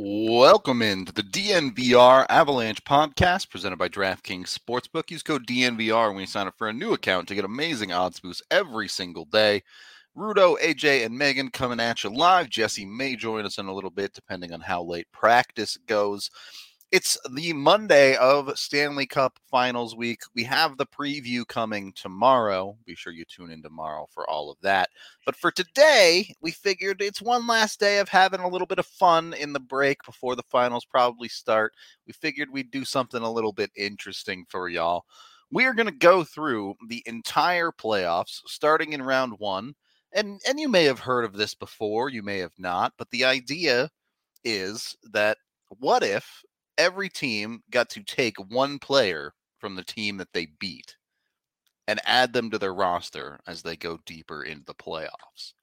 Welcome into the DNVR Avalanche podcast presented by DraftKings Sportsbook. Use code DNVR when you sign up for a new account to get amazing odds boosts every single day. Rudo, AJ, and Megan coming at you live. Jesse may join us in a little bit, depending on how late practice goes. It's the Monday of Stanley Cup Finals week. We have the preview coming tomorrow. Be sure you tune in tomorrow for all of that. But for today, we figured it's one last day of having a little bit of fun in the break before the finals probably start. We figured we'd do something a little bit interesting for y'all. We are going to go through the entire playoffs starting in round 1. And and you may have heard of this before, you may have not, but the idea is that what if every team got to take one player from the team that they beat and add them to their roster as they go deeper into the playoffs.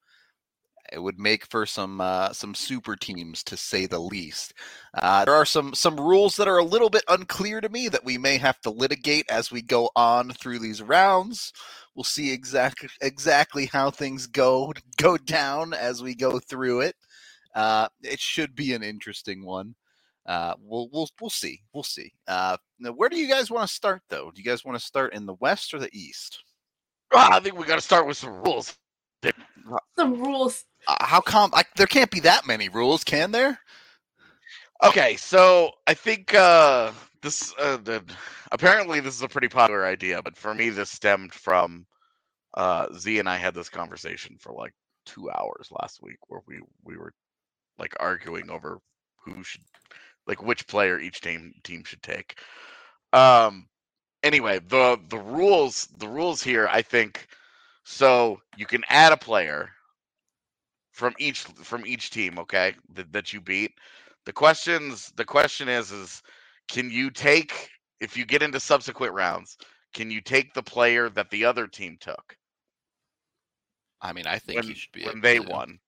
It would make for some uh, some super teams to say the least. Uh, there are some some rules that are a little bit unclear to me that we may have to litigate as we go on through these rounds. We'll see exactly exactly how things go go down as we go through it. Uh, it should be an interesting one. Uh, we'll we'll we'll see. We'll see. Uh, now, where do you guys want to start, though? Do you guys want to start in the west or the east? Ah, I think we got to start with some rules. Some rules. Uh, how come? I, there can't be that many rules, can there? Okay, so I think uh, this uh, the, apparently this is a pretty popular idea, but for me, this stemmed from uh, Z and I had this conversation for like two hours last week, where we we were like arguing over who should like which player each team team should take. Um anyway, the the rules the rules here I think so you can add a player from each from each team, okay? That, that you beat. The questions the question is is can you take if you get into subsequent rounds, can you take the player that the other team took? I mean, I think when, you should be when they to. won.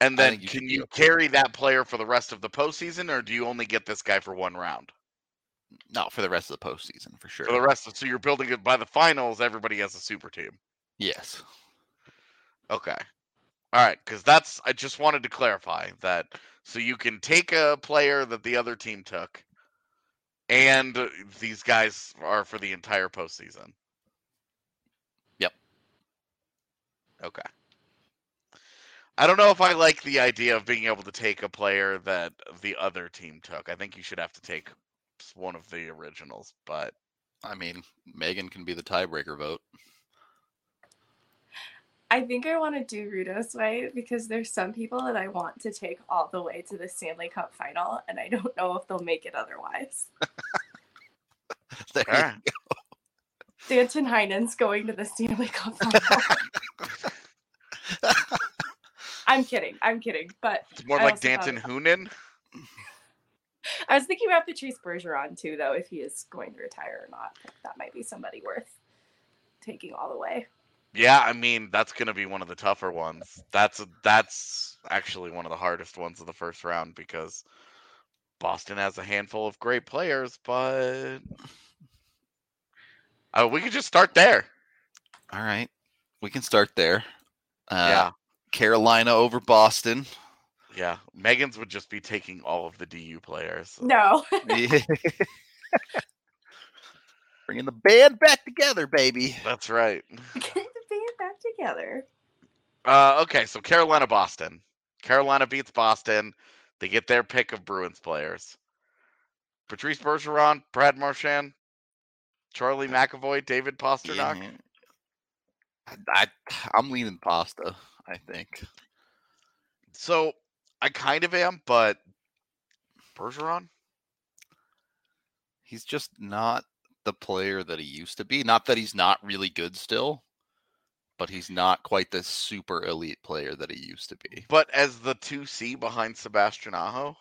And then you can you carry that player for the rest of the postseason, or do you only get this guy for one round? Not for the rest of the postseason, for sure. For the rest of so you're building it by the finals, everybody has a super team. yes. Okay. All right, because that's I just wanted to clarify that so you can take a player that the other team took, and these guys are for the entire postseason. Yep. Okay. I don't know if I like the idea of being able to take a player that the other team took. I think you should have to take one of the originals, but I mean, Megan can be the tiebreaker vote. I think I want to do Rudo's way because there's some people that I want to take all the way to the Stanley Cup final, and I don't know if they'll make it otherwise. There you all right. Danton Heinen's going to the Stanley Cup final. I'm kidding. I'm kidding. But it's more I like Danton Heinen. I was thinking about Patrice Bergeron too, though, if he is going to retire or not. That might be somebody worth taking all the way. Yeah, I mean that's going to be one of the tougher ones. That's that's actually one of the hardest ones of the first round because Boston has a handful of great players, but uh, we could just start there. All right. We can start there. Uh, yeah, Carolina over Boston. yeah. Megan's would just be taking all of the DU players. No. Bringing the band back together, baby. That's right. Get the band back together. Uh, okay, so Carolina, Boston. Carolina beats Boston. They get their pick of Bruins players. Patrice Bergeron, Brad Marchand, Charlie McAvoy, David Pastrnak. Yeah. I, I, I'm leaning pasta, I think. So I kind of am, but Bergeron. He's just not the player that he used to be. Not that he's not really good still, but he's not quite the super elite player that he used to be. But as the two C behind Sebastian Aho,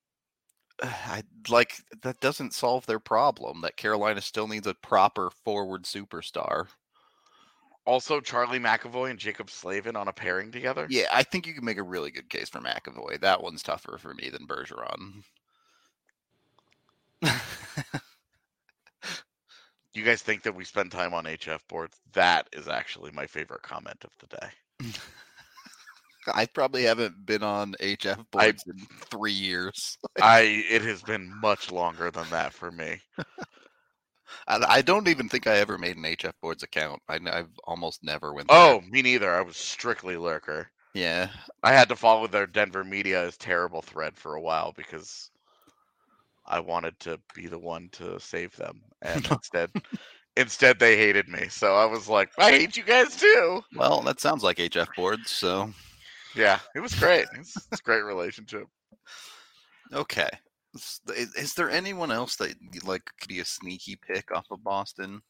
I like that doesn't solve their problem. That Carolina still needs a proper forward superstar. Also, Charlie McAvoy and Jaccob Slavin on a pairing together. Yeah, I think you can make a really good case for McAvoy. That one's tougher for me than Bergeron. You guys think that we spend time on HF boards? That is actually my favorite comment of the day. I probably haven't been on HF boards in three years. I it has been much longer than that for me. I, I don't even think I ever made an HF boards account. I, have almost never went. There. Oh, me neither. I was strictly lurker. Yeah, I had to follow their Denver media as terrible thread for a while because I wanted to be the one to save them, and instead, instead they hated me. So I was like, I hate you guys too. Well, that sounds like HF boards. So yeah, it was great. It's, it's a great relationship. Okay. Is, is, there anyone else that like could be a sneaky pick off of Boston?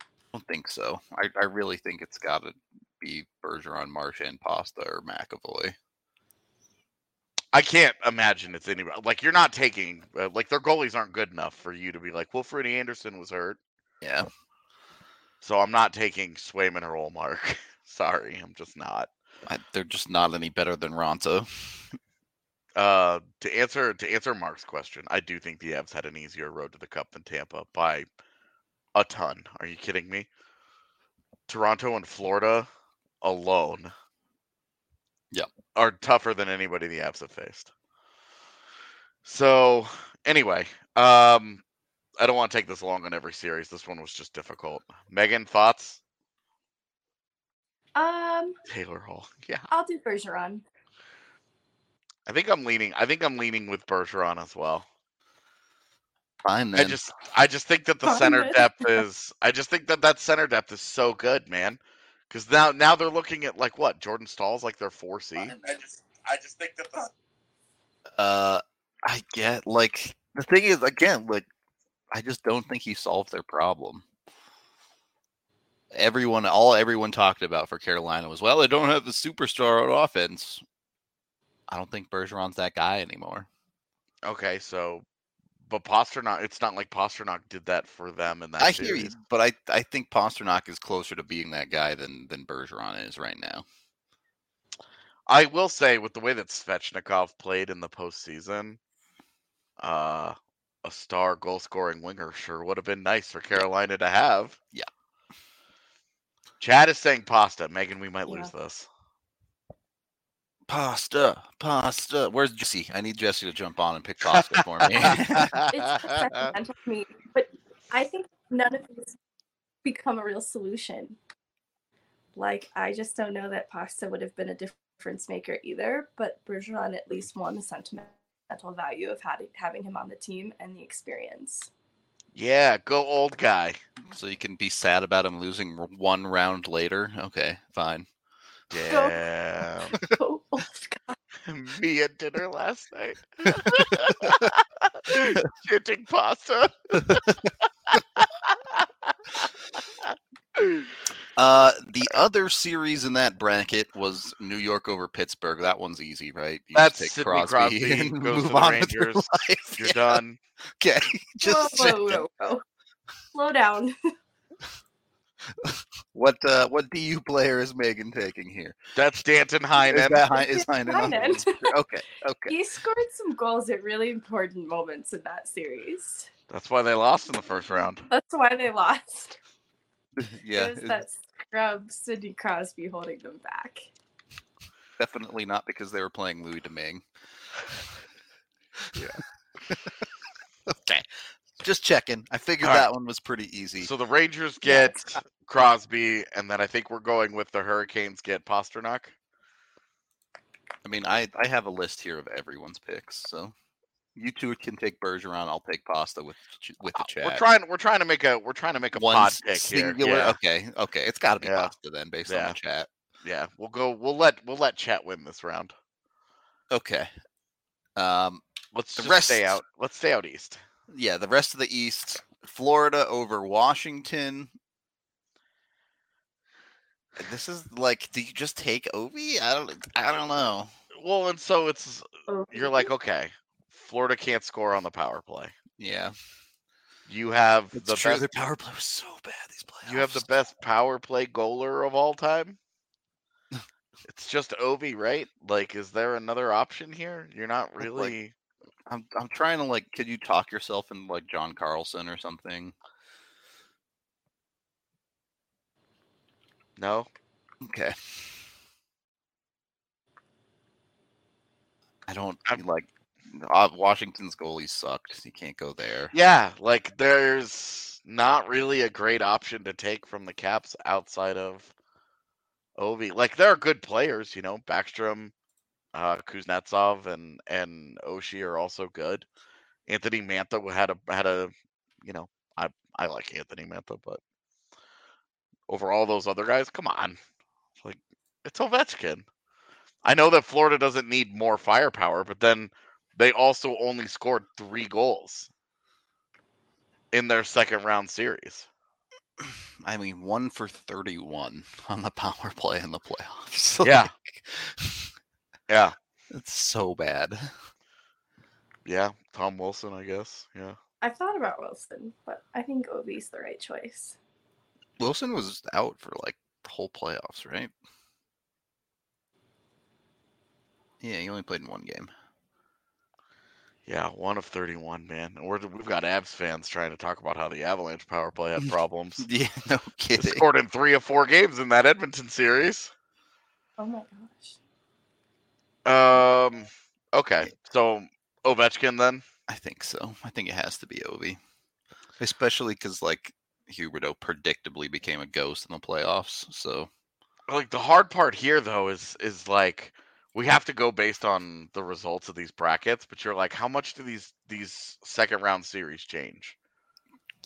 I don't think so. I, I really think it's got to be Bergeron, Marchand, Pasta, or McAvoy. I can't imagine it's anybody. Like you're not taking uh, like their goalies aren't good enough for you to be like, well, Freddie Andersen was hurt. Yeah. So I'm not taking Swayman or Ullmark. Sorry, I'm just not. I, they're just not any better than Raanta. Uh, to answer to answer Mark's question, I do think the Avs had an easier road to the Cup than Tampa by a ton. Are you kidding me? Toronto and Florida alone, yeah, are tougher than anybody the Avs have faced. So anyway, um, I don't want to take this long on every series. This one was just difficult. Megan, thoughts? Um, Taylor Hall. Yeah, I'll do Bergeron. I think I'm leaning. I think I'm leaning with Bergeron as well. Fine then. I just, I just think that the Fine center then. depth is. I just think that that center depth is so good, man. Because now, now they're looking at like what Jordan Staal's like their four C. I just, I just think that the Uh, I get like the thing is again like I just don't think he solved their problem. Everyone, all everyone talked about for Carolina was well, they don't have the superstar on offense. I don't think Bergeron's that guy anymore. Okay, so, but Pastrnak, it's not like Pastrnak did that for them in that. I hear you, but I I think Pastrnak is closer to being that guy than than Bergeron is right now. I will say, with the way that Svechnikov played in the postseason, uh, a star goal scoring winger sure would have been nice for Carolina to have. Yeah. Chad is saying pasta. Megan, we might lose this. Pasta, pasta. Where's Jesse? I need Jesse to jump on and pick pasta for me. It's sentimental to me, but I think none of these become a real solution. Like I just don't know that Pasta would have been a difference maker either, but Bergeron at least won the sentimental value of having him on the team and the experience. yeah, go old guy. so you can be sad about him losing one round later. Okay, fine. Yeah. Oh, old guy. Me at dinner last night. Shitting pasta. Uh, the other series in that bracket was New York over Pittsburgh. That one's easy, right? You That's just Sidney Crosby and goes to move the on with your life. You're Yeah, done. Okay, just whoa, checking. whoa, whoa, whoa. Slow down. What uh, what DU player is Megan taking here? That's Danton Is Heinen. that Hein- is Heinen on Heinen. Okay, okay. he scored some goals at really important moments in that series. That's why they lost in the first round. That's why they lost. Yeah, it was that scrub Sidney Crosby holding them back. definitely not because they were playing Louis Domingue. Yeah. okay, just checking. I figured All right. that one was pretty easy. So the Rangers Yeah, get Crosby, and then I think we're going with the Hurricanes get Pastrnak. I mean, I I have a list here of everyone's picks. So you two can take Bergeron. I'll take Pasta with with the Uh, chat. We're trying. We're trying to make a. We're trying to make a one pod pick singular. here. Yeah. Okay, okay, it's got to be Yeah. Pasta then, based on the chat. yeah, we'll go. We'll let. We'll let Chet win this round. Okay. Um. Let's The just rest- stay out. Let's stay out east. Yeah, the rest of the East: Florida over Washington. This is like, do you just take Ovi? I don't. I don't know. Well, and so it's you're like okay, Florida can't score on the power play. Yeah, You have it's the true. best. Their power play was so bad. These playoffs. You have the best power play goaler of all time. it's just Ovi, right? Like, is there another option here? You're not Like- really. I'm I'm trying to like. Could you talk yourself into like John Carlson or something? No. Okay. I don't I'm- like. Uh, Washington's goalie sucked. You can't go there. Yeah, like there's not really a great option to take from the Caps outside of Ovi. Like there are good players, you know, Backstrom, uh, Kuznetsov, and and Oshie are also good. Anthony Mantha had a had a, you know, I I like Anthony Mantha, but over all those other guys, come on, like it's Ovechkin. I know that Florida doesn't need more firepower, but then they also only scored three goals in their second round series. I mean, one for thirty-one on the power play in the playoffs. Yeah. Like, Yeah. it's so bad. Yeah. Tom Wilson, I guess. Yeah. I've thought about Wilson, but I think Ovi's the right choice. Wilson was out for like the whole playoffs, right? Yeah, he only played in one game. Yeah. One of 31, man. We're, we've got Avs fans trying to talk about how the Avalanche power play had problems. Yeah, no They kidding. scored in three of four games in that Edmonton series. Oh my gosh. Um. Okay. So Ovechkin then. I think so. I think it has to be Ovi, especially because like Huberdeau predictably became a ghost in the playoffs. So Like the hard part here though is is like we have to go based on the results of these brackets, but you're like, how much do these these second round series change?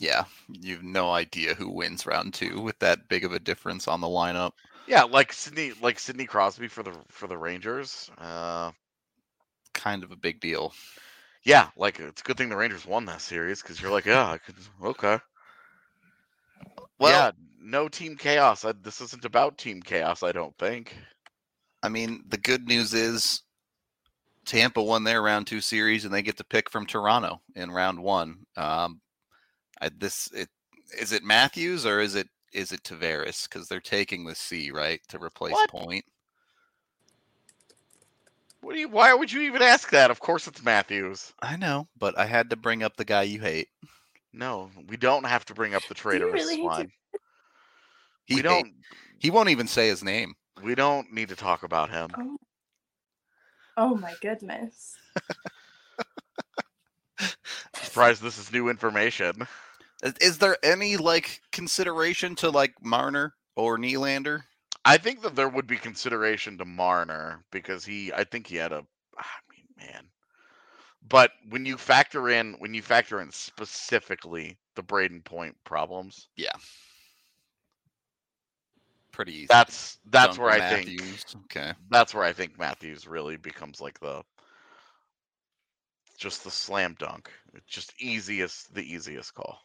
yeah, you've no idea who wins round two with that big of a difference on the lineup. Yeah, like Sidney, like Sidney Crosby for the for the Rangers. Uh, Kind of a big deal. yeah, like it's a good thing the Rangers won that series because you're like, yeah, I could, okay. Well, yeah, no team chaos. I, this isn't about team chaos. I don't think. I mean, the good news is Tampa won their round two series, and they get to pick from Toronto in round one. Um, I, this it is it Matthews or is it is it Tavares? Because they're taking the C right to replace What? Point. What do you? Why would you even ask that? Of course, it's Matthews. I know, but I had to bring up the guy you hate. No, we don't have to bring up the traitorous really hate to- swine. He we don't. He won't even say his name. We don't need to talk about him. Oh. Oh my goodness. Surprised this is new information. Is, there any like consideration to like Marner or Nylander? I think that there would be consideration to Marner because he, I think he had a, I mean, man. But when you factor in, when you factor in specifically the Brayden Point problems, yeah, Pretty easy. that's that's Dunk where I think Okay. that's where I think Matthews really becomes like the just the slam dunk. It's just easiest, the easiest call.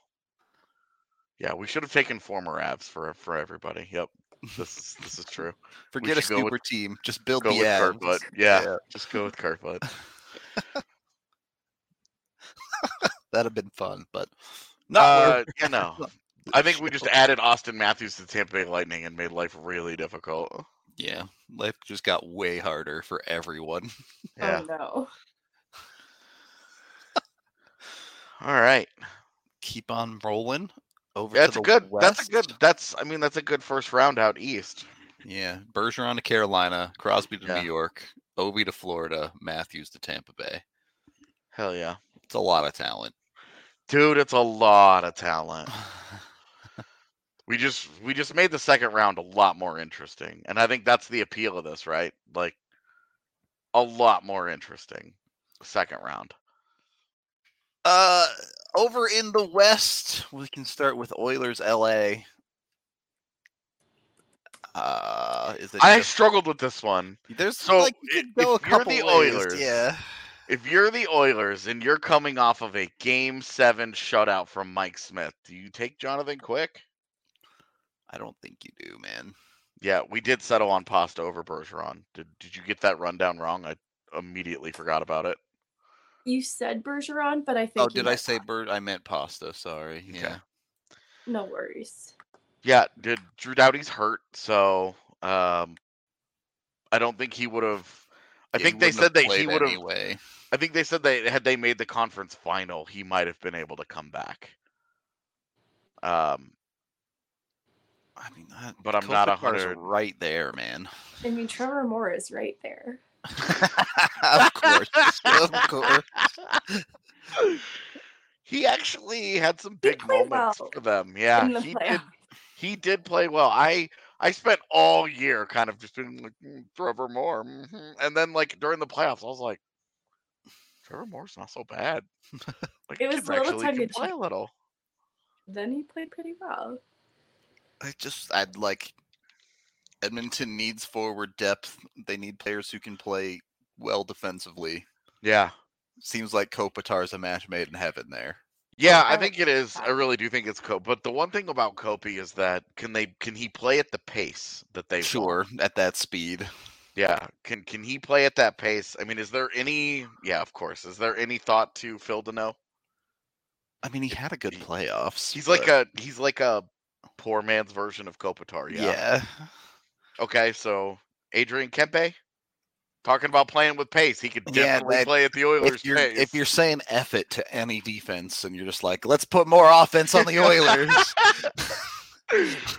Yeah, we should have taken former abs for for everybody. Yep, this is this is true. Forget a should go with- super team. Just build Go the with abs. Yeah, Yeah. just go with Kerfoot. That'd have been fun, but not Uh, you know, I think we just added Auston Matthews to the Tampa Bay Lightning and made life really difficult. Yeah, life just got way harder for everyone. Yeah. Oh no. All right. Keep on rolling over. That's a good. That's a good. That's. I mean, that's a good first round out east. Yeah, Bergeron to Carolina, Crosby to Yeah. New York, Ovi to Florida, Matthews to Tampa Bay. Hell yeah, It's a lot of talent. dude! It's a lot of talent. We just we just made the second round a lot more interesting, and I think that's the appeal of this, right? Like a lot more interesting. Second round. Uh, over in the West, we can start with Oilers, LA. Uh, is it? I just- struggled with this one. there's so like you could go a couple the ways, Oilers, yeah. If you're the Oilers and you're coming off of a game seven shutout from Mike Smith, do you take Jonathan Quick? I don't think you do, man. Yeah, we did settle on Pasta over Bergeron. Did Did you get that rundown wrong? I immediately forgot about it. You said Bergeron, but I think Oh, did I say Pasta. bird? I meant pasta. Sorry. Okay. Yeah. No worries. Yeah, did Drew Doughty's hurt, so um, I don't think he would have. I Yeah, think they said have that he would have. anyway. I think they said that had they made the conference final, he might have been able to come back. Um, I mean, that, But I'm not a hundred- right there, man. I mean, Trevor Moore is right there. of course, of course. he actually had some big moments well for them. Yeah, he did. He did play well. I I spent all year kind of just being like "Mm, Trevor Moore, mhm," and then like during the playoffs, I was like, Trevor Moore's not so bad. Like, It was kid's a little actually can play a little. Then he played pretty well. I just, I'd like. Edmonton needs forward depth. They need players who can play well defensively. Yeah, Seems like Kopitar's a match made in heaven there. yeah, I I think it is. I really do think it's Cope. But the one thing about Kopi is that can they can he play at the pace that they want? Sure, at that speed. Yeah. Can can he play at that pace? I mean, is there any? Yeah, of course. Is there any thought to Phil Danault? I mean, he had a good playoffs. He's like a he's like a poor man's version of Kopitar. Yeah. yeah. Okay, so Adrian Kempe talking about playing with pace. He could Yeah, definitely that- play at the Oilers If you're pace. if you're saying F it to any defense and you're just like, let's put more offense on the Oilers.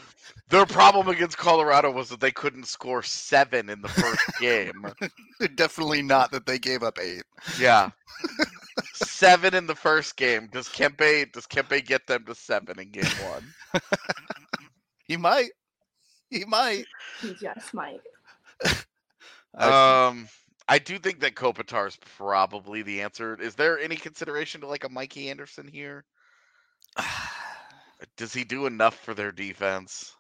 Their problem against Colorado was that they couldn't score seven in the first game. Definitely not that they gave up eight. Yeah. seven in the first game. Does Kempe does Kempe get them to seven in game one? He might. He might. He just might. Um I do think that Kopitar is probably the answer. Is there any consideration to like a Mikey Anderson here? Does he do enough for their defense?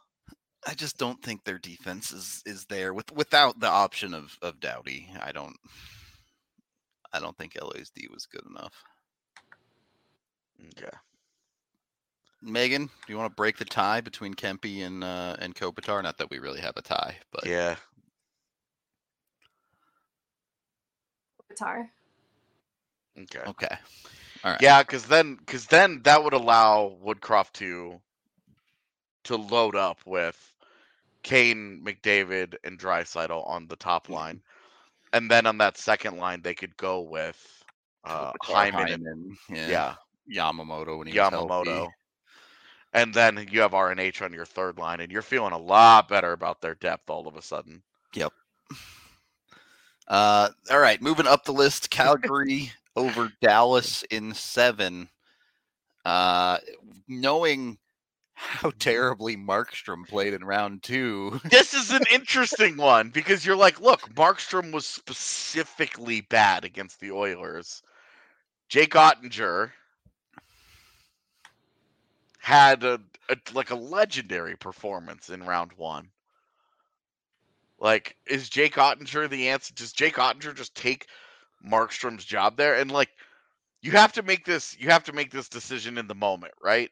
I just don't think their defense is is there with without the option of of Doughty. I don't. I don't think LASD was good enough. Okay. Megan, do you want to break the tie between Kempe and uh, and Kopitar? Not that we really have a tie, but Yeah. Guitar. Okay. okay. All right. Yeah, because then because then that would allow Woodcroft to to load up with Kane, McDavid, and Draisaitl on the top line, and then on that second line they could go with uh, Kopitar, Hyman, and Hyman, yeah, yeah, Yamamoto when he was Yamamoto, healthy. And then you have RNH on your third line, and you're feeling a lot better about their depth all of a sudden. Yep. Uh, all right, moving up the list, Calgary over Dallas in seven. Uh, knowing how terribly Markstrom played in round two, this is an interesting one because you're like, look, Markstrom was specifically bad against the Oilers. Jake Oettinger had a, a like a legendary performance in round one. Like, is Jake Oettinger the answer? Does Jake Oettinger just take Markstrom's job there? And like, you have to make this. You have to make this decision in the moment, right?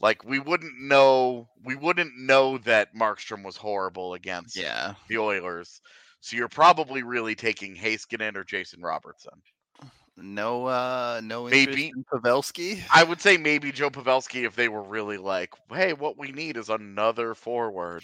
Like, we wouldn't know. We wouldn't know that Markstrom was horrible against yeah, the Oilers. So you're probably really taking Heiskanen or Jason Robertson. No, uh, no Maybe. in Pavelski. I would say maybe Joe Pavelski if they were really like, hey, what we need is another forward.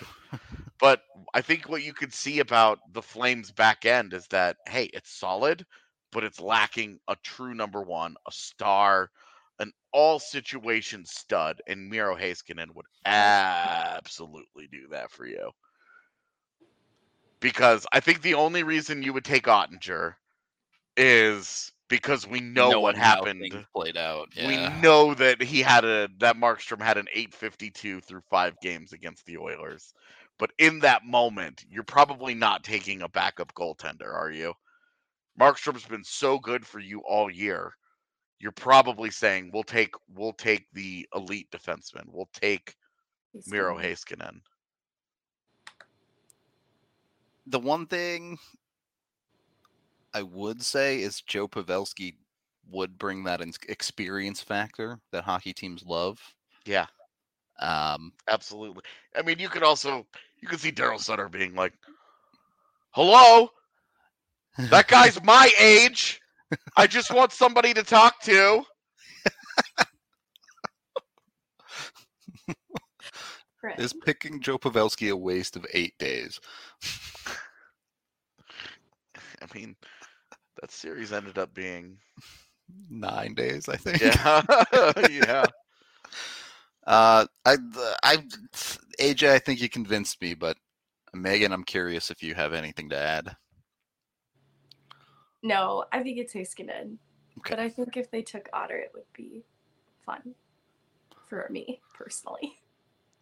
but I think what you could see about the Flames back end is that, hey, it's solid, but it's lacking a true number one, a star, an all situation stud, and Miro Heiskanen would absolutely do that for you. Because I think the only reason you would take Oettinger is because we know what happened things played out. we know that he had a that Markstrom had an 852 through five games against the Oilers. But in that moment, you're probably not taking a backup goaltender, are you? Markstrom's been so good for you all year. You're probably saying we'll take we'll take the elite defenseman. We'll take He's Miro good. Heiskanen. the one thing I would say is Joe Pavelski would bring that experience factor that hockey teams love. Yeah, Um, absolutely. I mean, you could also you could see Darryl Sutter being like, "Hello, that guy's my age." I just want somebody to talk to. Is picking Joe Pavelski a waste of eight days? I mean, that series ended up being Nine days, I think. yeah, yeah. Uh, I, I, AJ, I think you convinced me, but Megan, I'm curious if you have anything to add. No, I think it's Heiskanen. Okay. But I think if they took Otter, it would be fun for me personally.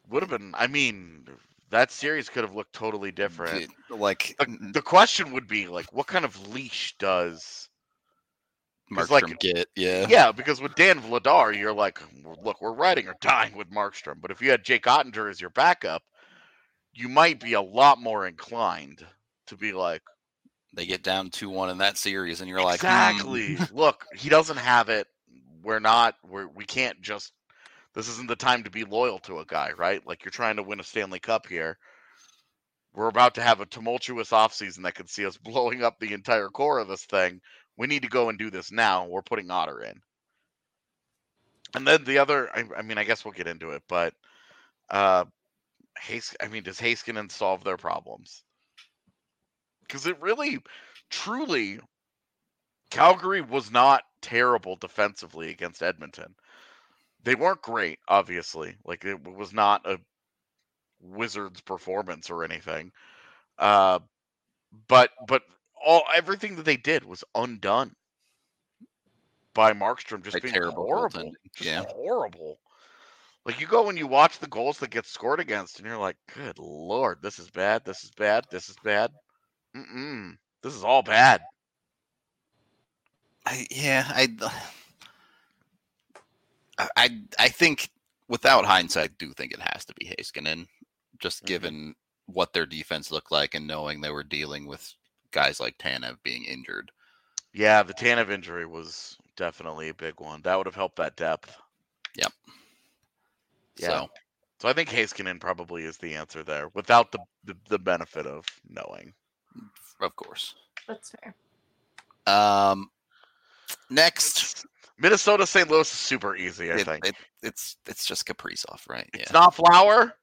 Would have been. I mean, that series could have looked totally different. Like The, the question would be like, what kind of leash does Markstrom like- get, yeah, Yeah, because with Dan Vladar, you're like, look, we're riding or dying with Markstrom. But if you had Jake Oettinger as your backup, you might be a lot more inclined to be like, They get down two one in that series, and you're like, hmm, exactly. Look, he doesn't have it. We're not. We're we can't just. This isn't the time to be loyal to a guy, right? Like you're trying to win a Stanley Cup here. We're about to have a tumultuous offseason that could see us blowing up the entire core of this thing. We need to go and do this now. We're putting Otter in. And then the other, I, I mean, I guess we'll get into it, but uh I mean, does Heiskanen solve their problems? Because it really, truly, Calgary was not terrible defensively against Edmonton. They weren't great, obviously. Like it was not a Wizards performance or anything. Uh, but but all everything that they did was undone by Markstrom just being terrible horrible. Just yeah. horrible. Like you go and you watch the goals that get scored against, and you're like, "Good lord, this is bad. This is bad. This is bad. Mm-mm, this is all bad." I, yeah, I, I- I, I think without hindsight, I do think it has to be Heiskanen, just Mhm. given what their defense looked like and knowing they were dealing with guys like Tanev being injured. Yeah, the Tanev injury was definitely a big one. That would have helped that depth. Yep. Yeah. So So I think Heiskanen probably is the answer there, without the the, the benefit of knowing. of course. That's fair. Um, next, Minnesota St. Louis is super easy. I it- think it- it's it's just Kaprizov, right? it's not Flower.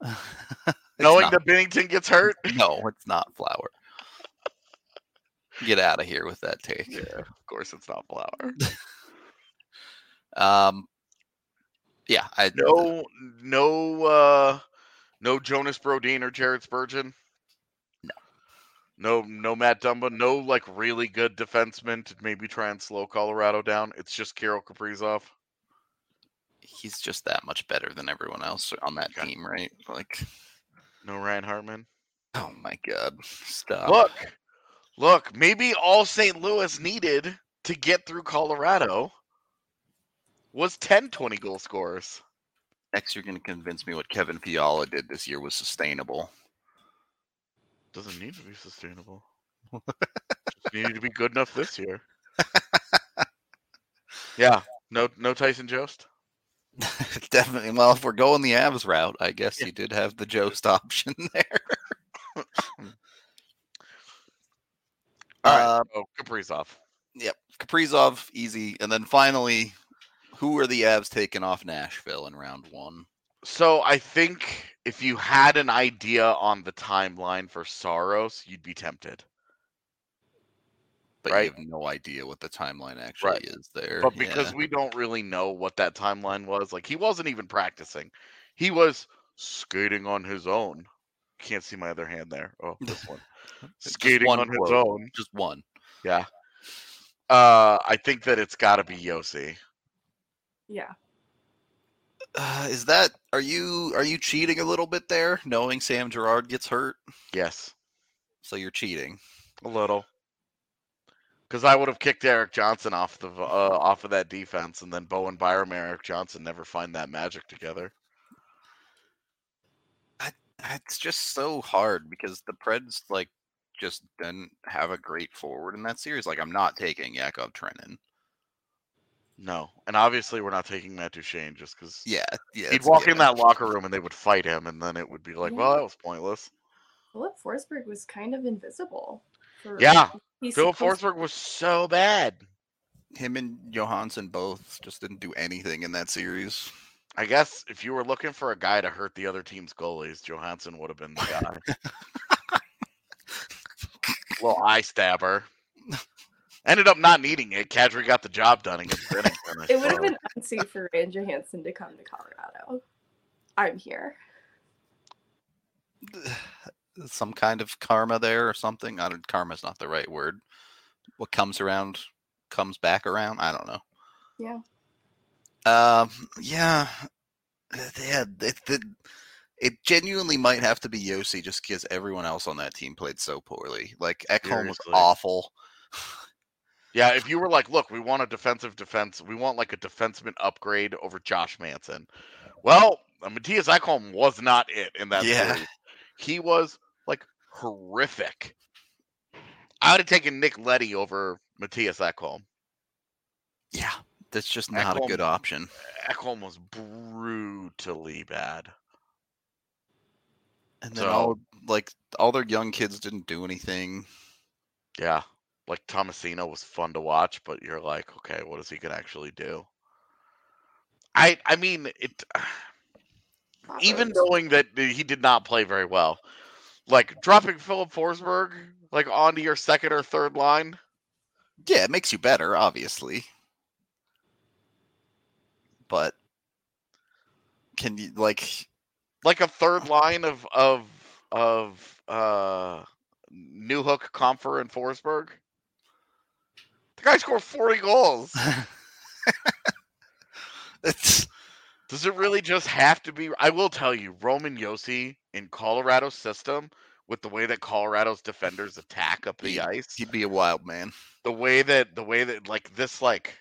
Knowing not. that Binnington gets hurt. no, it's not Flower. Get out of here with that take. Yeah, of course it's not Flower. Um, yeah, I No, no, uh, no Jonas Brodin or Jared Spurgeon. No. No, Matt Dumba. No, like really good defenseman to maybe try and slow Colorado down. It's just Kirill Kaprizov. he's just that much better than everyone else on that team, right? Like, No Ryan Hartman. oh my god, stop! Look, look. Maybe all St. Louis needed to get through Colorado was 10 20 goal scorers. Next, you're going to convince me what Kevin Fiala did this year was sustainable. Doesn't need to be sustainable. Just needed to be good enough this year. yeah. No, no Tyson Jost. Definitely. Well, if we're going the Avs route, I guess Yeah. you did have the Jost option there. All right. Uh, oh, Kaprizov. Yep, Kaprizov, easy, and then finally, who are the Avs taking off Nashville in round one? So I think if you had an idea on the timeline for Saros, you'd be tempted. But Right. you have no idea what the timeline actually Right. is there. But because yeah. we don't really know what that timeline was, like he wasn't even practicing. He was skating on his own. Can't see my other hand there. Oh, this one. Skating one on his own. just one. Yeah. Uh, I think that it's got to be Josi. Yeah. Uh, is that are you are you cheating a little bit there, knowing Sam Girard gets hurt? Yes, So you're cheating. a little. Because I would have kicked Erik Johnson off the uh, off of that defense, and then Bowen Byram, and Erik Johnson never find that magic together. It's just so hard because the Preds like just didn't have a great forward in that series. Like I'm not taking Yakov Trenin. No, and obviously we're not taking Matt Duchene just because Yeah, yeah. he'd it's a walk in that locker room and they would fight him, and then it would be like, well, that was pointless. Filip Forsberg was kind of invisible. For Yeah, he's Philip supposed- Forsberg was so bad. Him and Johansen both just didn't do anything in that series. I guess if you were looking for a guy to hurt the other team's goalies, Johansen would have been the guy. Little eye stabber. Ended up not needing it. Kadri got the job done against Binnington. It would have been unsafe for Ryan Johansen to come to Colorado. I'm here. Some kind of karma there or something. I don't. Karma's not the right word. What comes around comes back around. I don't know. Yeah. Um. Yeah. Yeah. It, it, it genuinely might have to be Josi just because everyone else on that team played so poorly. Like Ekholm was awful. Yeah, if you were like, look, we want a defensive defense, we want like a defenseman upgrade over Josh Manson. Well, Mattias Ekholm was not it in that Yeah. series. He was like horrific. I would have taken Nick Leddy over Mattias Ekholm. Yeah. That's just not a good option. Ekholm was brutally bad. And then So- all like all their young kids didn't do anything. Yeah. Like Tomasino was fun to watch, but you're like, okay, what is he gonna actually do? I I mean it even knowing that he did not play very well, like dropping Filip Forsberg like onto your second or third line. Yeah, it makes you better, obviously. But can you like like a third line of of of uh Newhook, Compher, and Forsberg. The guy scored 40 goals. it's Does it really just have to be? I will tell you, Roman Josi in Colorado's system, with the way that Colorado's defenders attack up the He- ice, he'd be a wild man. the way that the way that like this like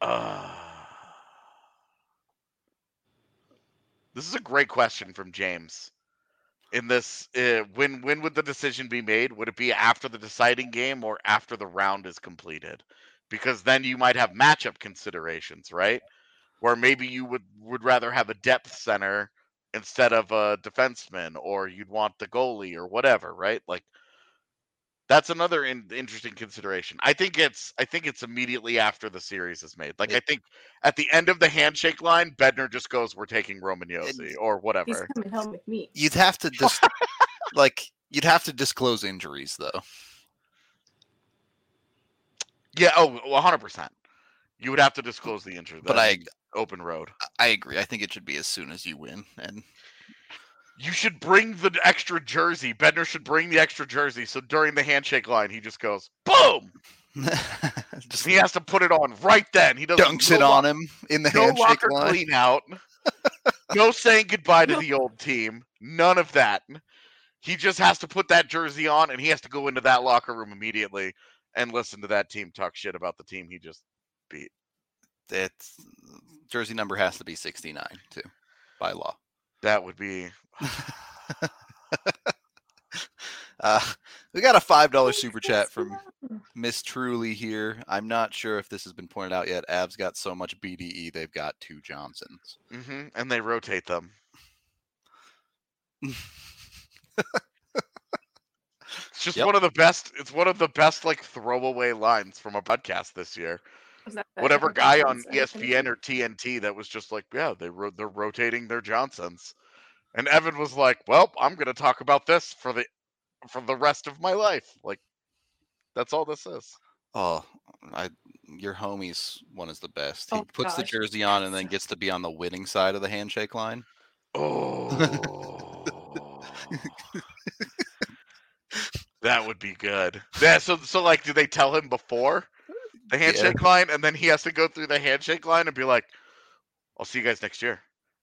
uh this is a great question from james in this uh, when when would the decision be made? Would it be after the deciding game or after the round is completed? Because then you might have matchup considerations right? Where maybe you would would rather have a depth center instead of a defenseman or you'd want the goalie or whatever right? Like that's another in, interesting consideration. I think it's I think it's immediately after the series is made. Like I think at the end of the handshake line, Bednar just goes, "We're taking Roman Josi" or whatever." He's whatever. coming home with me. You'd have to dis- like you'd have to disclose injuries though. Yeah. Oh, one hundred percent. You would have to disclose the injury. But I open road. I agree. I think it should be as soon as you win. And You should bring the extra jersey. Bednar should bring the extra jersey. So during the handshake line, he just goes, "Boom!" just He has to put it on right then. He doesn't dunks no it lo- on him in the no handshake locker line. clean out. no saying goodbye to the old team. None of that. He just has to put that jersey on and he has to go into that locker room immediately and listen to that team talk shit about the team he just beat. It's jersey number has to be 69 too by law. That would be uh, we got a five dollar super chat from Miss Truly here. I'm not sure if this has been pointed out yet. Avs got so much BDE, they've got two Johnsons. hmm and they rotate them. It's just Yep. one of the best. It's one of the best like throwaway lines from a podcast this year. Was that the Whatever guy on ESPN or TNT that was just like, yeah, they ro- they're rotating their Johnsons, and Evan was like, well, I'm gonna talk about this for the for the rest of my life. Like, that's all this is. Oh, I your homie's one is the best. He Oh, puts the jersey on and then gets to be on the winning side of the handshake line. Oh, that would be good. Yeah. So so like, do they tell him before the handshake line, and then he has to go through the handshake line and be like, "I'll see you guys next year.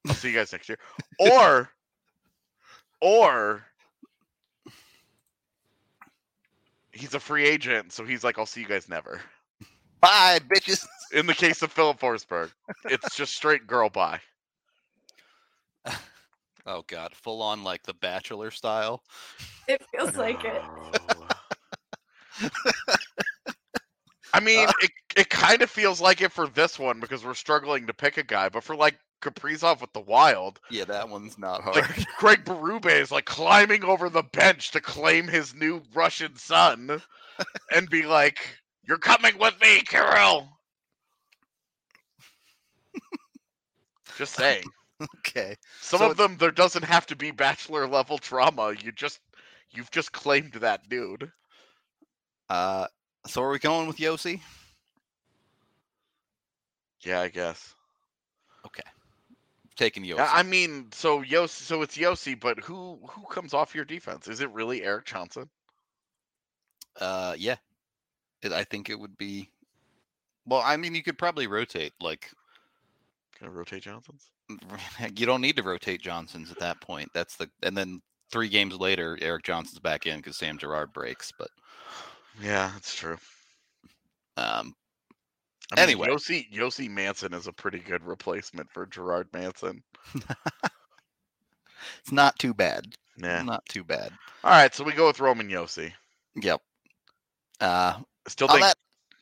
I'll see you guys next year," or or he's a free agent, so he's like, "I'll see you guys never." Bye, bitches. In the case of Filip Forsberg, it's just straight girl bye. Oh god, full on like the bachelor style. It feels like it. I mean, it, it kind of feels like it for this one because we're struggling to pick a guy, but for like Kaprizov with the Wild. Yeah, that one's not hard. Like Craig Berube is like climbing over the bench to claim his new Russian son, and be like, "You're coming with me, Kirill." Just saying. okay. Some So of them there doesn't have to be bachelor level trauma. You just you've just claimed that dude. Uh, so are we going with Josi? Yeah, I guess. Okay. Taking Josi. I mean, so Josi, so it's Josi, but who who comes off your defense? Is it really Erik Johnson? Uh, yeah. It, I think it would be. Well, I mean, you could probably rotate. Like, Can I rotate Johnsons? you don't need to rotate Johnsons at that point. That's the and then three games later, Erik Johnson's back in because Sam Girard breaks. But Yeah, that's true. um, I mean, Anyway. Josi Josi Manson is a pretty good replacement for Girard Manson. it's not too bad. Yeah. Not too bad. All right, so we go with Roman Josi. Yep. Uh, still think that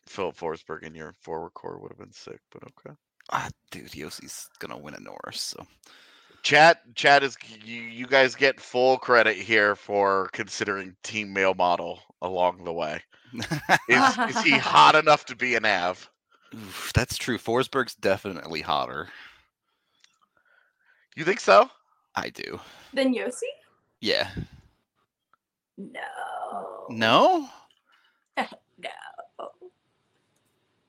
Filip Forsberg in your forward core would have been sick, but okay. ah, dude, Josi's gonna win a Norris. So Chat, chat is you, you guys get full credit here for considering team male model along the way. Is, is he hot enough to be an Av? Oof, that's true. Forsberg's definitely hotter. You think so? I do. Then Josi? Yeah. No. No. No.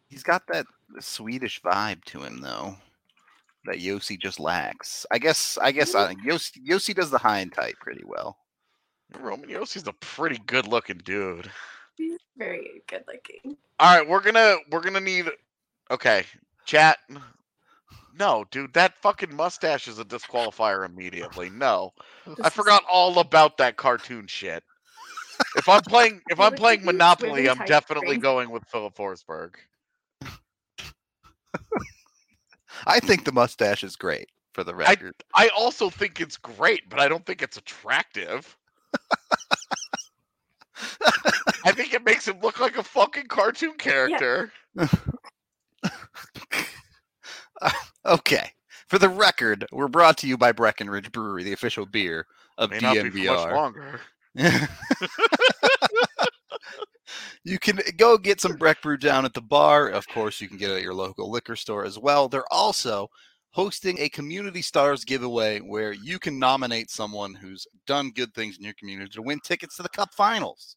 He's got that Swedish vibe to him, though, that Josi just lacks. I guess. I guess uh, Josi, Josi does the high and tight pretty well. Roman Josi's a pretty good looking dude. He's very good looking. All right, we're gonna we're gonna need. Okay, chat. No, dude, that fucking mustache is a disqualifier immediately. No, I forgot all about that cartoon shit. If I'm playing if I'm playing Monopoly, I'm definitely going with Filip Forsberg. I think the mustache is great for the I- record. I also think it's great, but I don't think it's attractive. I think it makes him look like a fucking cartoon character. okay. For the record, we're brought to you by Breckenridge Brewery, the official beer of May not be for much DNVR. longer. You can go get some Breck Brew down at the bar. Of course, you can get it at your local liquor store as well. They're also hosting a Community Stars giveaway where you can nominate someone who's done good things in your community to win tickets to the Cup Finals.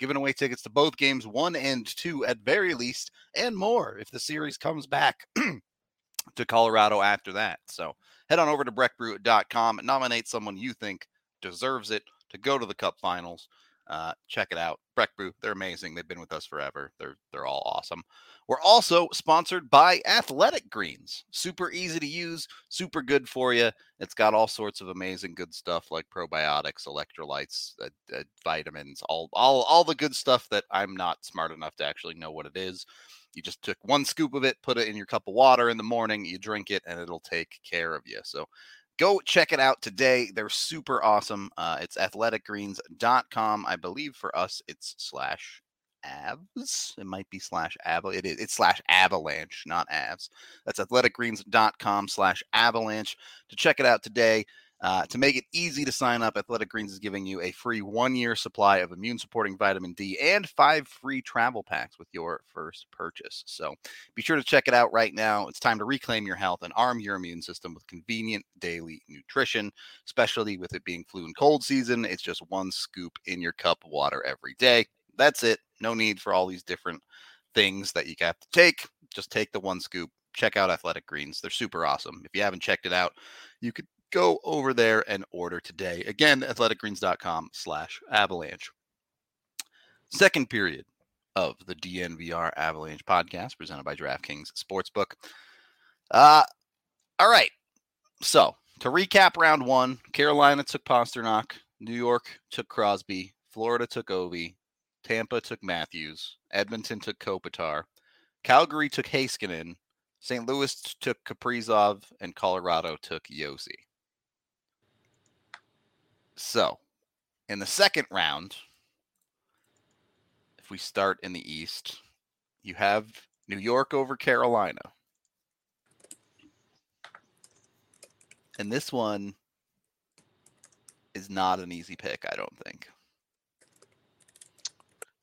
Giving away tickets to both games, one and two at very least, and more if the series comes back to Colorado after that. So head on over to breckbrew.com and nominate someone you think deserves it to go to the Cup Finals. Uh, check it out. Breck Brew, they're amazing. They've been with us forever. They're they're all awesome. We're also sponsored by Athletic Greens. Super easy to use, super good for you. It's got all sorts of amazing good stuff like probiotics, electrolytes, uh, uh, vitamins, all all all the good stuff that I'm not smart enough to actually know what it is. You just took one scoop of it, put it in your cup of water in the morning, you drink it, and it'll take care of you. So go check it out today. They're super awesome. Uh, it's athleticgreens.com. I believe for us, it's slash avs. It might be slash av. It is it's slash avalanche, not avs. That's athleticgreens.com slash avalanche to check it out today. Uh, to make it easy to sign up, Athletic Greens is giving you a free one year supply of immune supporting vitamin D and five free travel packs with your first purchase. So be sure to check it out right now. It's time to reclaim your health and arm your immune system with convenient daily nutrition, especially with it being flu and cold season. It's just one scoop in your cup of water every day. That's it. No need for all these different things that you have to take. Just take the one scoop. Check out Athletic Greens. They're super awesome. If you haven't checked it out, you could go over there and order today. Again, athleticgreens.com slash avalanche. Second period of the DNVR Avalanche podcast presented by DraftKings Sportsbook. Uh, all right. So to recap round one, Carolina took Pastrnak, New York took Crosby, Florida took Ovi, Tampa took Matthews, Edmonton took Kopitar, Calgary took Heiskanen, St. Louis took Kaprizov, and Colorado took Josi. So, in the second round, if we start in the East, you have New York over Carolina. And this one is not an easy pick, I don't think.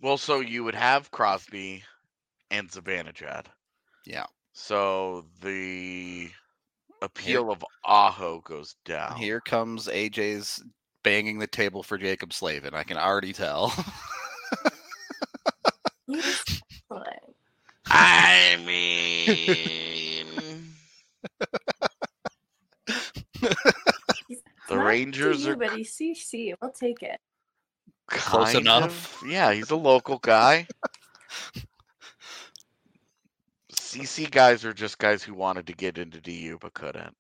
Well, so you would have Crosby and Zibanejad. Yeah. So the appeal of Aho goes down. Here comes AJ's banging the table for Jaccob Slavin. I can already tell. I mean, The Rangers DU, are- but he's CC. We'll take it. Close kind enough. of. Yeah, he's a local guy. CC guys are just guys who wanted to get into DU but couldn't.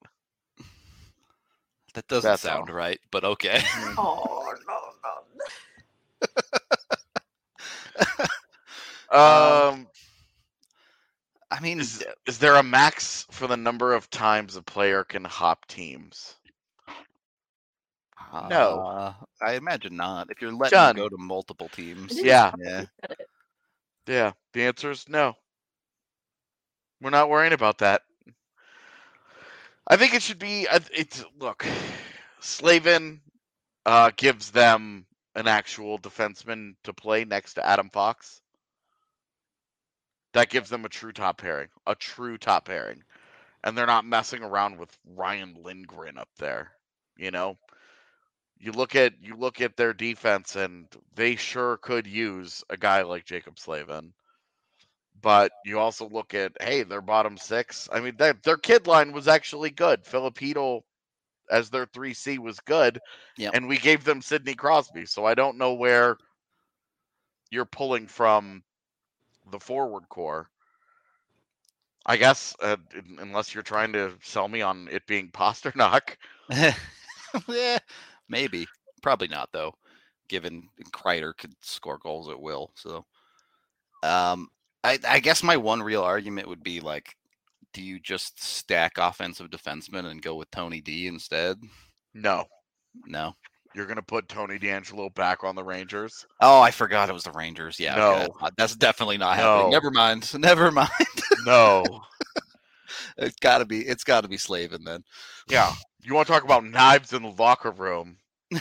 That doesn't That's sound all. right, but okay. Oh no, no. Um, I mean, is, is there a max for the number of times a player can hop teams? No. uh, I imagine not. If you're letting Done. him go to multiple teams, Yeah. Yeah. Yeah, the answer is no. We're not worrying about that. I think it should be. It's look, Slavin uh, gives them an actual defenseman to play next to Adam Fox. That gives them a true top pairing, a true top pairing, and they're not messing around with Ryan Lindgren up there. You know, you look at you look at their defense, and they sure could use a guy like Jaccob Slavin. But you also look at hey, their bottom six. I mean, their their kid line was actually good. Filipino as their three C was good, Yep. and we gave them Sidney Crosby. So I don't know where you're pulling from the forward core. I guess uh, unless you're trying to sell me on it being Pastrnak. yeah, maybe. Probably not though, given Kreider could score goals at will. So, um, I, I guess my one real argument would be like, do you just stack offensive defensemen and go with Tony D instead? No, No. you're gonna put Tony DeAngelo back on the Rangers. Oh, I forgot it was the Rangers. Yeah, No. that's- that's definitely not happening. No. Never mind. Never mind. No, it's got to be. It's got to be Slavin then. yeah, you want to talk about knives in the locker room?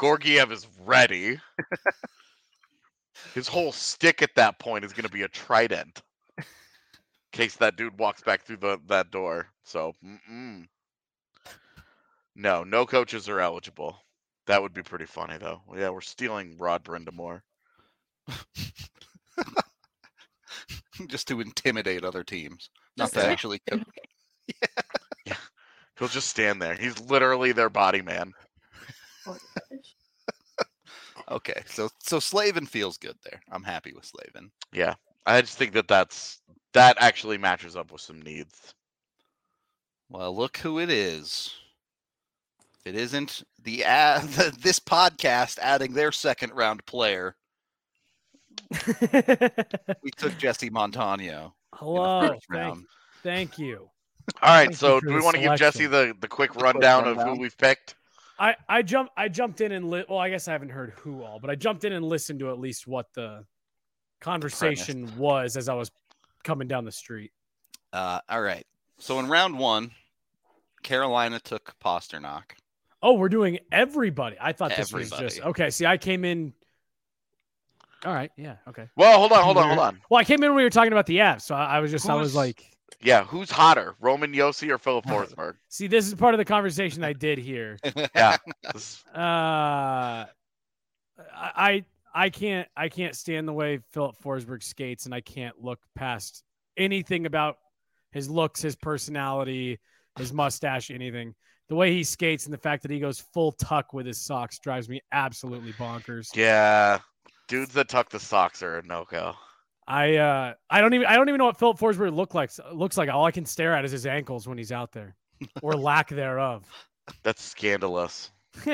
Georgiev is ready. His whole stick at that point is going to be a trident. In case that dude walks back through the that door. So, mm-mm. no, no coaches are eligible. That would be pretty funny, though. Yeah, we're stealing Rod Brind'Amour. just to intimidate other teams, not Just to to- actually. co- He'll just stand there. He's literally their body man. Oh my gosh. Okay, so so Slavin feels good there. I'm happy with Slavin. Yeah, I just think that that's that actually matches up with some needs. Well, look who it is. If it isn't the, ad, the this podcast adding their second round player, we took Jesse Montano oh, in Hello. the first Thank, round. thank you. All right, Thank so do we want to give Jesse the the quick quick rundown of who we've picked? I I jumped I jumped in and li- well I guess I haven't heard who all, but I jumped in and listened to at least what the conversation was as I was coming down the street. Uh, all right. So in round one, Carolina took Pastrnak. Oh, we're doing everybody. I thought this was just okay. See, I came in. All right. Yeah. Okay. Well, hold on, hold on, hold on. Well, I came in when we were talking about the Avs, so I, I was just I was Who's- like, Yeah, who's hotter, Roman Josi or Filip Forsberg? see, this is part of the conversation I did here. Yeah, Uh, I I I can't I can't stand the way Filip Forsberg skates, and I can't look past anything about his looks, his personality, his mustache, anything. The way he skates and the fact that he goes full tuck with his socks drives me absolutely bonkers. yeah, dudes that tuck the socks are a no go. I uh I don't even I don't even know what Filip Forsberg look like looks like. All I can stare at is his ankles when he's out there, or lack thereof. That's scandalous.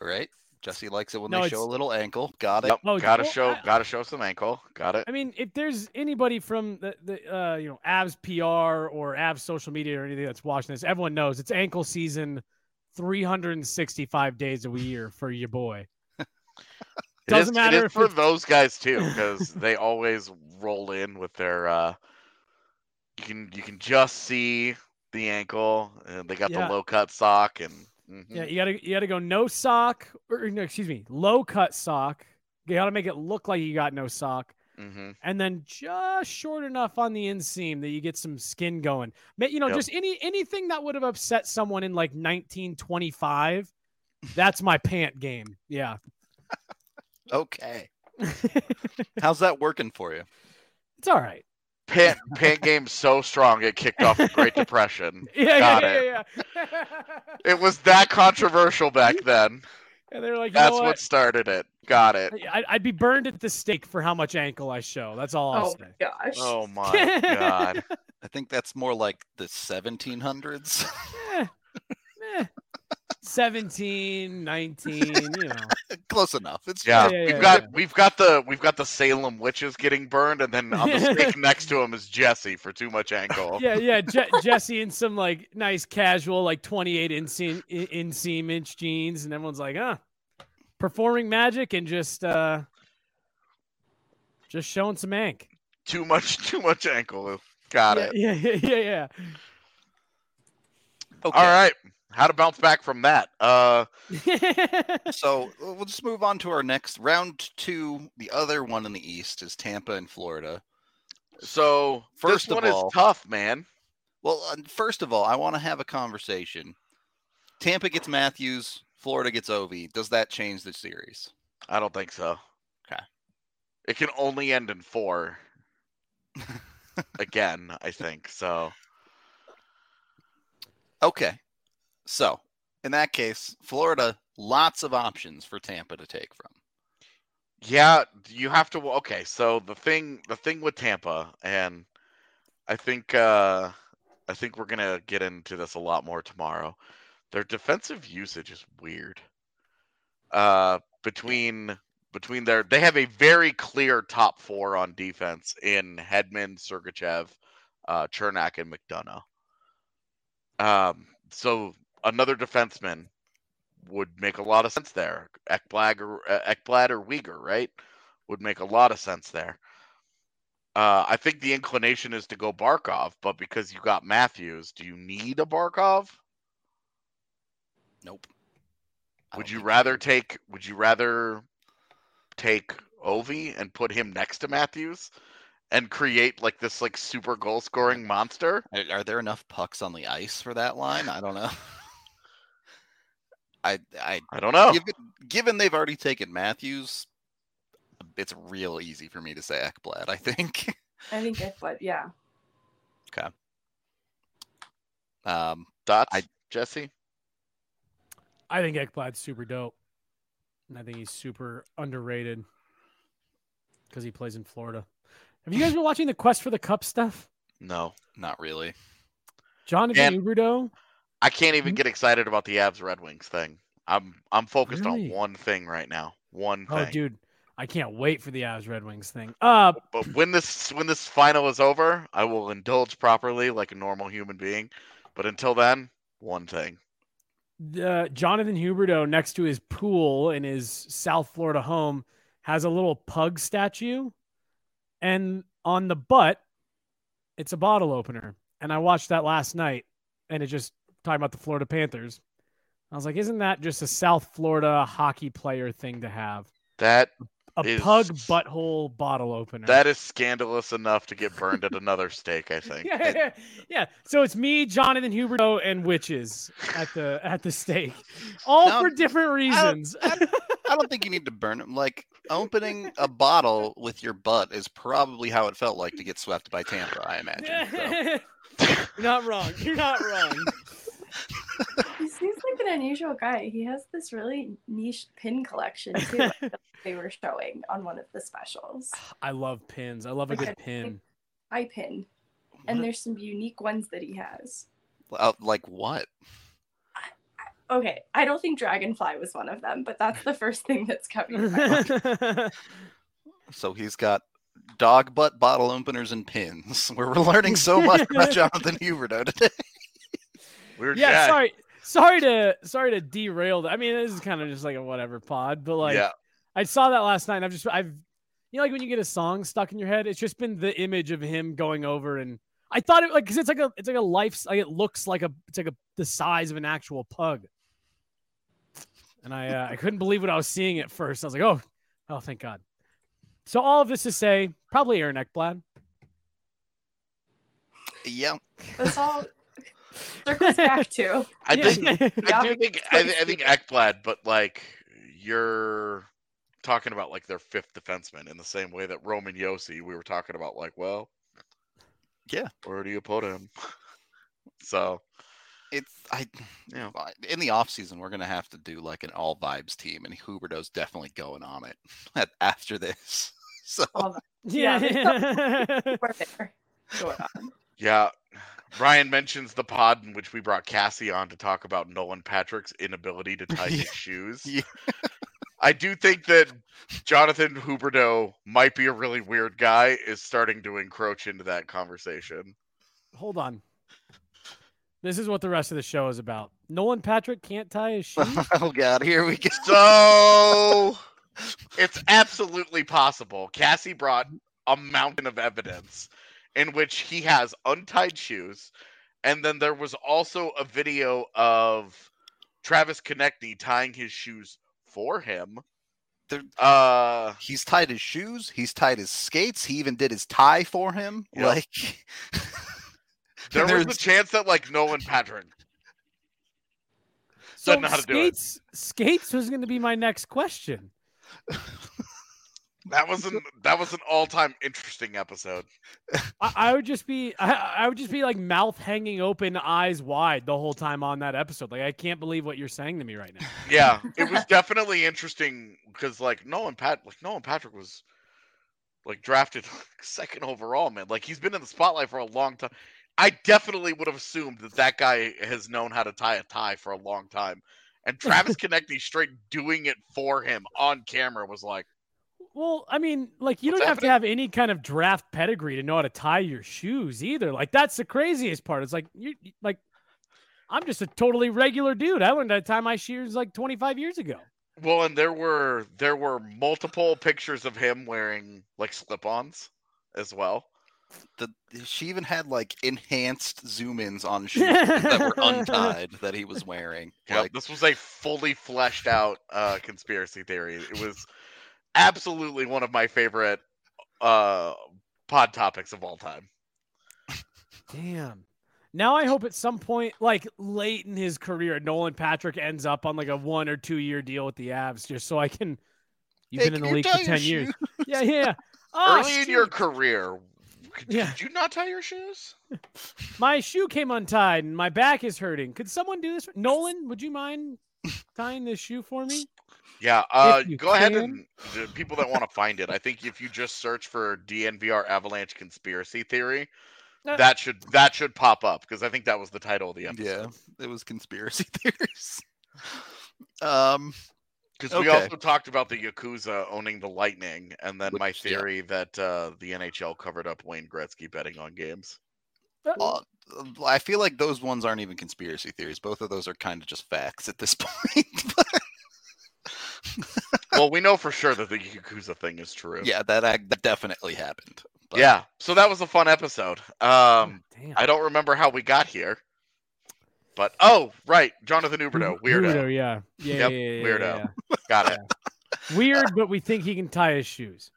All right. Jesse likes it when No, they it's- show a little ankle. Got it. Yep, Oh, gotta well, show, I- gotta show some ankle. Got it. I mean, if there's anybody from the, the uh, you know Avs PR or Avs social media or anything that's watching this, everyone knows it's ankle season, 365 days a year for your boy. It Doesn't is- matter It is if for it's- those guys too, because they always roll in with their. uh You can you can just see the ankle. And they got Yeah. the low cut sock and mhm. Yeah, you gotta you gotta go no sock or no, excuse me, low cut sock. You gotta make it look like you got no sock, Mhm. and then just short enough on the inseam that you get some skin going. You know, Yep. just any anything that would have upset someone in like 1925. That's my pant game. Yeah. Okay. How's that working for you? It's all right. pant pant game so strong it kicked off the Great Depression. Yeah, Got yeah, it. yeah, yeah, It was that controversial back then. and they're like, That's what? what? started it. Got it. I- I'd be burned at the stake for how much ankle I show. That's all I'll Oh say. my gosh. Oh my god. I think that's more like the 1700s. Eh, eh. 17, 19, you know. Close enough. It's Yeah, yeah, we've yeah, got yeah. we've got the we've got the Salem witches getting burned, and then on the stake next to him is Jesse for too much ankle. Yeah, yeah. Je- Jesse in some like nice casual, like 28 inseam, in- inseam inch jeans, and everyone's like, huh, performing magic and just, uh, just showing some ank. Too much too much ankle. Got yeah, it. yeah, yeah, yeah, okay. All right. How to bounce back from that? Uh. So we'll just move on to our next round two. The other one in the East is Tampa and Florida. so First this of one all- is tough, man. Well, uh, first of all, I want to have a conversation. Tampa gets Matthews, Florida gets Ovi. Does that change the series? I don't think so. Okay. It can only end in four. Again, I think so. Okay. So, in that case, Florida, lots of options for Tampa to take from. Yeah, you have to. Okay, so the thing, the thing with Tampa, and I think, uh I think we're gonna get into this a lot more tomorrow. Their defensive usage is weird. Uh, between between their, they have a very clear top four on defense in Hedman, Sergachev, uh, Cernak, and McDonagh. Um, so another defenseman would make a lot of sense there. Ekblad or uh, Ekblad or Weegar, right? Would make a lot of sense there. Uh, I think the inclination is to go Barkov, but because you got Matthews, do you need a Barkov? Nope. Would you rather take? Would you rather take Ovi and put him next to Matthews and create like this like super goal scoring monster? Are, are there enough pucks on the ice for that line? I don't know. I I I don't know. given, given they've already taken Matthews, it's real easy for me to say Ekblad. I think. I think I would, yeah. Okay. Um, Dots, I- Jesse. I think Ekblad's super dope. And I think he's super underrated because he plays in Florida. Have you guys been watching the Quest for the Cup stuff? No, not really. Jonathan And- Huberdeau? I can't even Hmm? get excited about the Avs Red Wings thing. I'm I'm focused Really? on one thing right now. One Oh, thing. dude, I can't wait for the Avs Red Wings thing. Uh, But when this when this final is over, I will indulge properly like a normal human being. But until then, one thing. the Jonathan Huberdeau next to his pool in his South Florida home has a little pug statue, and on the butt, it's a bottle opener. And I watched that last night, and it just talking about the Florida Panthers. I was like, isn't that just a South Florida hockey player thing to have? That A Is- pug butthole bottle opener. that is scandalous enough to get burned at another stake, I think. yeah, yeah, yeah. So it's me, Jonathan Huberdeau, and witches at the at the stake, all No, for different reasons. I don't think you need to burn them. Like opening a bottle with your butt is probably how it felt like to get swept by Tampa. I imagine. So. You're not wrong. You're not wrong. He seems like an unusual guy. He has this really niche pin collection too. like that they were showing on one of the specials. I love pins. I love a Like good a- pin. I pin, and there's some unique ones that he has. Uh, like what? Okay, I don't think Dragonfly was one of them, but that's the first thing that's coming. to my mind. So he's got dog butt bottle openers and pins. We're learning so much about Jonathan Huberdeau today. Weird yeah, guy. sorry. Sorry to sorry to derail. that. I mean, this is kind of just like a whatever pod, but like yeah. I saw that last night. And I've just I've you know like when you get a song stuck in your head, it's just been the image of him going over and I thought it like because it's like a it's like a life like it looks like a it's like a the size of an actual pug. And I uh, I couldn't believe what I was seeing at first. I was like, oh, oh, thank God. So all of this to say, probably Aaron Ekblad. Yeah. That's all circles back to. I Yeah. think I do think I, thi- I think Ekblad, but like you're talking about like their fifth defenseman in the same way that Roman Josi, we were talking about like, well, Yeah. where do you put him? So It's I you know, in the off season we're gonna have to do like an all vibes team, and Huberdeau's definitely going on it at, after this. So All that yeah. we're there. Going on. Yeah. Brian mentions the pod in which we brought Cassie on to talk about Nolan Patrick's inability to tie his shoes. Yeah. I do think that Jonathan Huberdeau might be a really weird guy, is starting to encroach into that conversation. Hold on. This is what the rest of the show is about. Nolan Patrick can't tie his shoes. oh god, here we go. So it's absolutely possible. Cassie brought a mountain of evidence in which he has untied shoes, and then there was also a video of Travis Konecny tying his shoes for him. There- Uh, He's tied his shoes. He's tied his skates. He even did his tie for him. Yep. Like there was there's- the chance that like Nolan Patrick so doesn't know how to do it. skates skates was going to be my next question. That was an that was an all time interesting episode. I, I would just be I, I would just be like mouth hanging open, eyes wide the whole time on that episode. Like I can't believe what you're saying to me right now. Yeah, it was definitely interesting because like Nolan Pat like Nolan Patrick was like drafted second overall, man. Like he's been in the spotlight for a long time. I definitely would have assumed that that guy has known how to tie a tie for a long time. And Travis Konecny straight doing it for him on camera was like, Well, I mean, like you What's don't have to have any kind of draft pedigree to know how to tie your shoes either. Like that's the craziest part. It's like you you- like I'm just a totally regular dude. I learned how to tie my shoes like 25 years ago. well, and there were there were multiple pictures of him wearing like slip-ons as well. the she even had like enhanced zoom ins on shoes that were untied that he was wearing. Yep, Like this was a fully fleshed out uh, conspiracy theory. It was absolutely one of my favorite uh, pod topics of all time. Damn. Now I hope at some point, like late in his career, Nolan Patrick ends up on like a one or two year deal with the Avs, just so I can. You've Hey, been in the league for ten years. shoes? Yeah, yeah. yeah. Oh, Early in your career, could, Yeah. did you not tie your shoes? my shoe came untied and my back is hurting. Could someone do this? Nolan, would you mind tying this shoe for me? Yeah, uh, you go ahead and the people that want to find it. I think if you just search for DNVR Avalanche conspiracy theory, Uh, that should that should pop up because I think that was the title of the episode. yeah, it was conspiracy theories. Um, Because we Okay. also talked about the Yakuza owning the Lightning, and then my Which- yeah. theory that uh, the NHL covered up Wayne Gretzky betting on games. Uh, I feel like those ones aren't even conspiracy theories. Both of those are kind of just facts at this point. well, we know for sure that the Yakuza thing is true. yeah, that, act- that definitely happened. But Yeah. So that was a fun episode. Um, Damn. I don't remember how we got here, but oh, right, Jonathan Huberdeau, weirdo. Weirdo, yeah. Yeah, Yep, yeah, yeah, yeah, weirdo. yeah. Got it. Weird, but we think he can tie his shoes.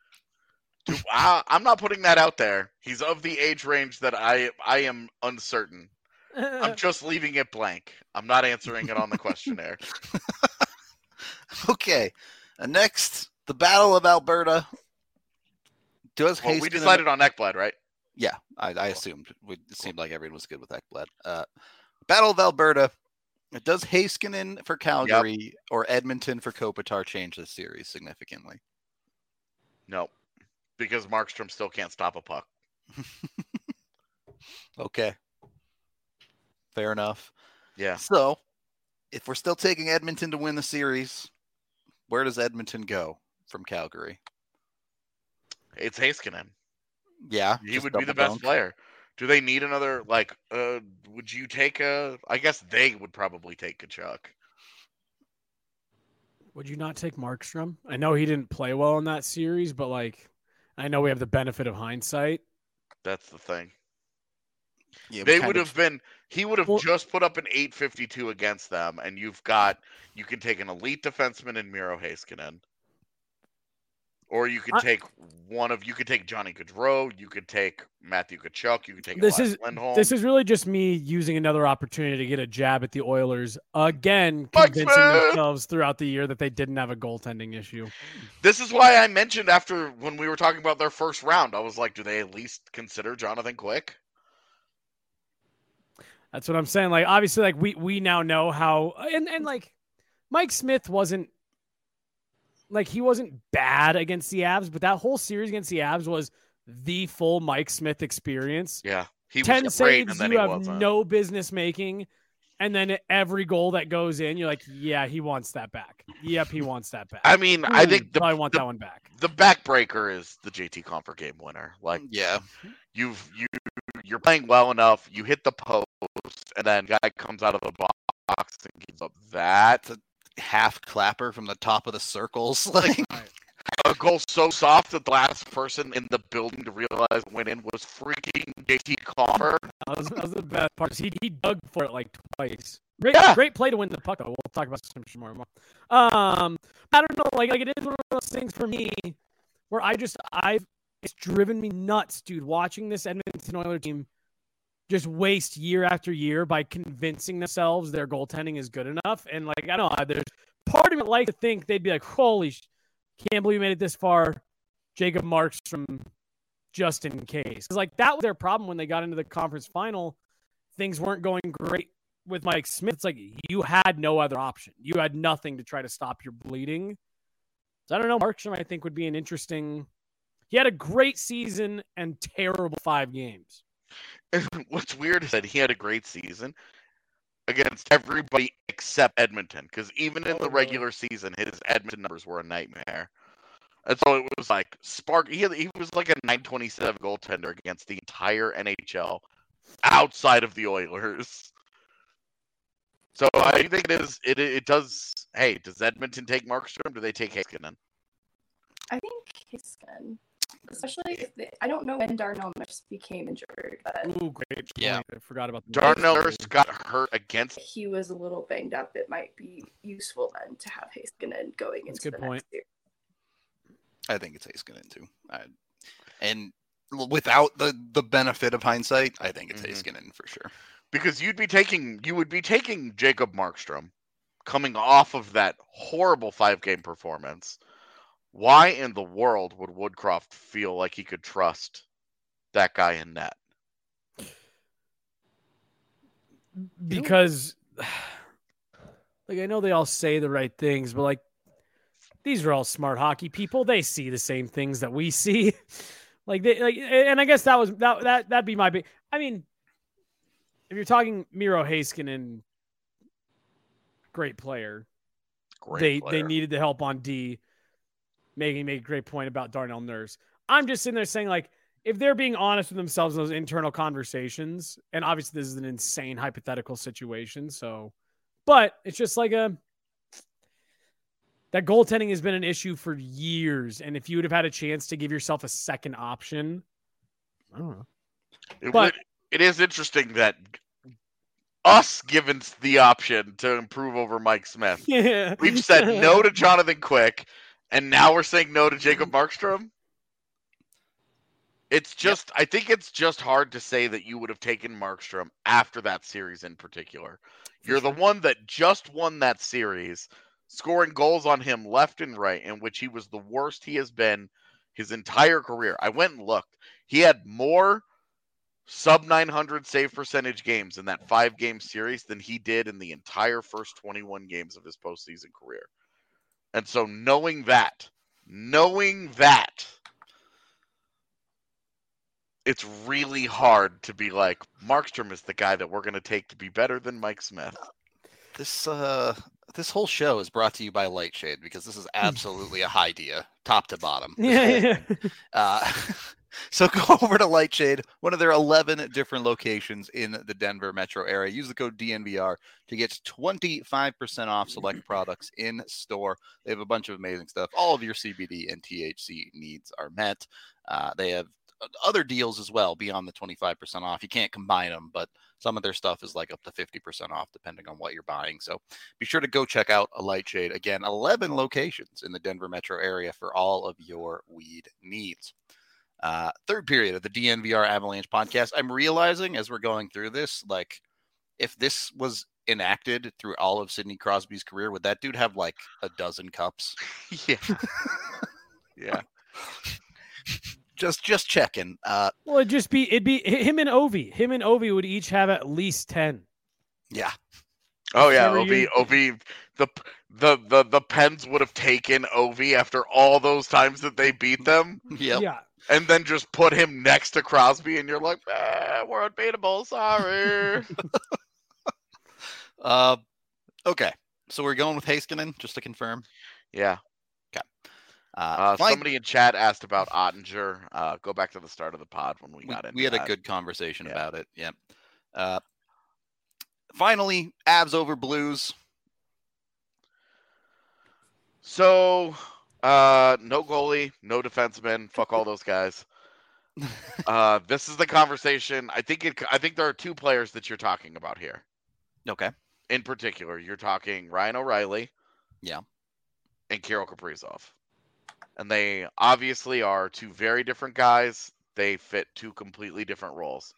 Dude, I, I'm not putting that out there. He's of the age range that I I am uncertain. I'm just leaving it blank. I'm not answering it on the questionnaire. Okay. Uh, next, the Battle of Alberta. Does Well, we Haskin- decided on Ekblad, right? Yeah, I, I assumed. We- It seemed like everyone was good with Ekblad. Uh, Battle of Alberta. Does Heiskanen for Calgary or Edmonton for Kopitar change the series significantly? No, because Markstrom still can't stop a puck. Okay. Fair enough. Yeah. So, if we're still taking Edmonton to win the series, where does Edmonton go from Calgary? It's Heiskanen. Yeah, He would be the best dunk. player. Do they need another like uh would you take a I guess they would probably take Tkachuk. Would you not take Markstrom? I know he didn't play well in that series, but like, I know we have the benefit of hindsight. That's the thing. Yeah, they kind would of- have been he would have Well- just put up an 852 against them and you've got you can take an elite defenseman in Miro Heiskanen or you could I- take one of you could take Johnny Gaudreau, you could take Matthew Tkachuk, you could take This Elias is- Lindholm. This is really just me using another opportunity to get a jab at the Oilers again, convincing themselves throughout the year that they didn't have a goaltending issue. This is why I mentioned after when we were talking about their first round, I was like, do they at least consider Jonathan Quick? That's what I'm saying. Like obviously, like we we now know how and and like Mike Smith wasn't like he wasn't bad against the Avs, but that whole series against the Avs was the full Mike Smith experience. Yeah. He Ten saves and then you have wasn't. no business making. And then every goal that goes in, you're like, yeah, he wants that back. Yep, he wants that back. I mean, I Ooh, think the, probably want the, that one back. the backbreaker is the JT Compher game winner. Like yeah. you've you you're playing well enough, you hit the post, and then guy comes out of the box and gives up that half clapper from the top of the circles. Like a goal so soft that the last person in the building to realize it went in was freaking JT Compher. That was, that was the best part. He, he dug for it like twice. Great, Yeah. great play to win the puck. Though. We'll talk about some more. more. Um, I don't know. Like, like it is one of those things for me where I just I've it's driven me nuts, dude. Watching this Edmonton Oilers team just waste year after year by convincing themselves their goaltending is good enough, and like I don't know, there's part of me like to think they'd be like, holy, sh- can't believe we made it this far. Jacob Markstrom just in case. like that was their problem when they got into the conference final. Things weren't going great with Mike Smith. It's like you had no other option. You had nothing to try to stop your bleeding. So I don't know. Markstrom, I think, would be an interesting. He had a great season and terrible five games. What's weird is that he had a great season against everybody except Edmonton, because even in Oh, the regular season, his Edmonton numbers were a nightmare. And so it was like spark. He, he was like a 927 goaltender against the entire NHL outside of the Oilers. So I think it is. It it does. Hey, does Edmonton take Markstrom? Do they take Heiskanen? I think good. Especially if they, I don't know when Darnell Nurse became injured, but Ooh, great. Yeah. I forgot about the Darnell Nurse got hurt against. he was a little banged up. It might be useful then to have Heiskanen going That's into a good the point. next year. I think it's Heiskanen too. I, and without the the benefit of hindsight, I think it's Mhm. Heiskanen for sure. because you'd be taking you would be taking Jacob Markstrom coming off of that horrible five game performance. Why in the world would Woodcroft feel like he could trust that guy in net? because like I know they all say the right things, but like these are all smart hockey people. They see the same things that we see. like they like and I guess that was that that that'd be my big I mean if you're talking Miro Heiskanen and great player. Great they player. they needed the help on D. Making made a great point about Darnell Nurse. I'm just sitting there saying like if they're being honest with themselves in those internal conversations, and obviously this is an insane hypothetical situation, so but it's just like a that goaltending has been an issue for years. And if you would have had a chance to give yourself a second option, I don't know. It, but- would- it is interesting that us given the option to improve over Mike Smith. Yeah. We've said no to Jonathan Quick, and now we're saying no to Jacob mm-hmm. Markstrom. It's just, I think it's just hard to say that you would have taken Markstrom after that series in particular. You're the one that just won that series, scoring goals on him left and right, in which he was the worst he has been his entire career. I went and looked. He had more sub 900 save percentage games in that five game series than he did in the entire first 21 games of his postseason career. And so, knowing that, knowing that, it's really hard to be like, Markstrom is the guy that we're going to take to be better than Mike Smith. This uh this whole show is brought to you by Lightshade because this is absolutely a high idea, top to bottom. Yeah, yeah. Uh, so go over to Lightshade, one of their 11 different locations in the Denver metro area. Use the code DNVR to get 25% off select products in store. They have a bunch of amazing stuff. All of your CBD and THC needs are met. Uh, they have other deals as well beyond the 25% off. You can't combine them, but some of their stuff is like up to 50% off depending on what you're buying. So be sure to go check out a Lightshade. Again, 11 locations in the Denver metro area for all of your weed needs. Uh, third period of the DNVR Avalanche podcast. I'm realizing as we're going through this, like if this was enacted through all of Sidney Crosby's career, would that dude have like a dozen cups? yeah. yeah. just just checking. Uh, well, it'd just be it'd be him and Ovi. Him and Ovi would each have at least ten. Yeah. Oh yeah, Ovi, Ovi, the the the the Pens would have taken Ovi after all those times that they beat them. Yep. Yeah. And then just put him next to Crosby, and you're like, eh, we're unbeatable. Sorry. uh, okay. So we're going with Heiskanen, just to confirm. Yeah. Uh, Uh, somebody in chat asked about Oettinger. Uh, go back to the start of the pod when we we, got into we had that. a good conversation Yeah. about it. Yep. Uh, finally, Avs over blues. So, uh, no goalie, no defenseman. Fuck all those guys. Uh, this is the conversation. I think it. I think there are two players that you're talking about here. Okay. In particular, you're talking Ryan O'Reilly. Yeah. And Kirill Kaprizov. And they obviously are two very different guys. They fit two completely different roles.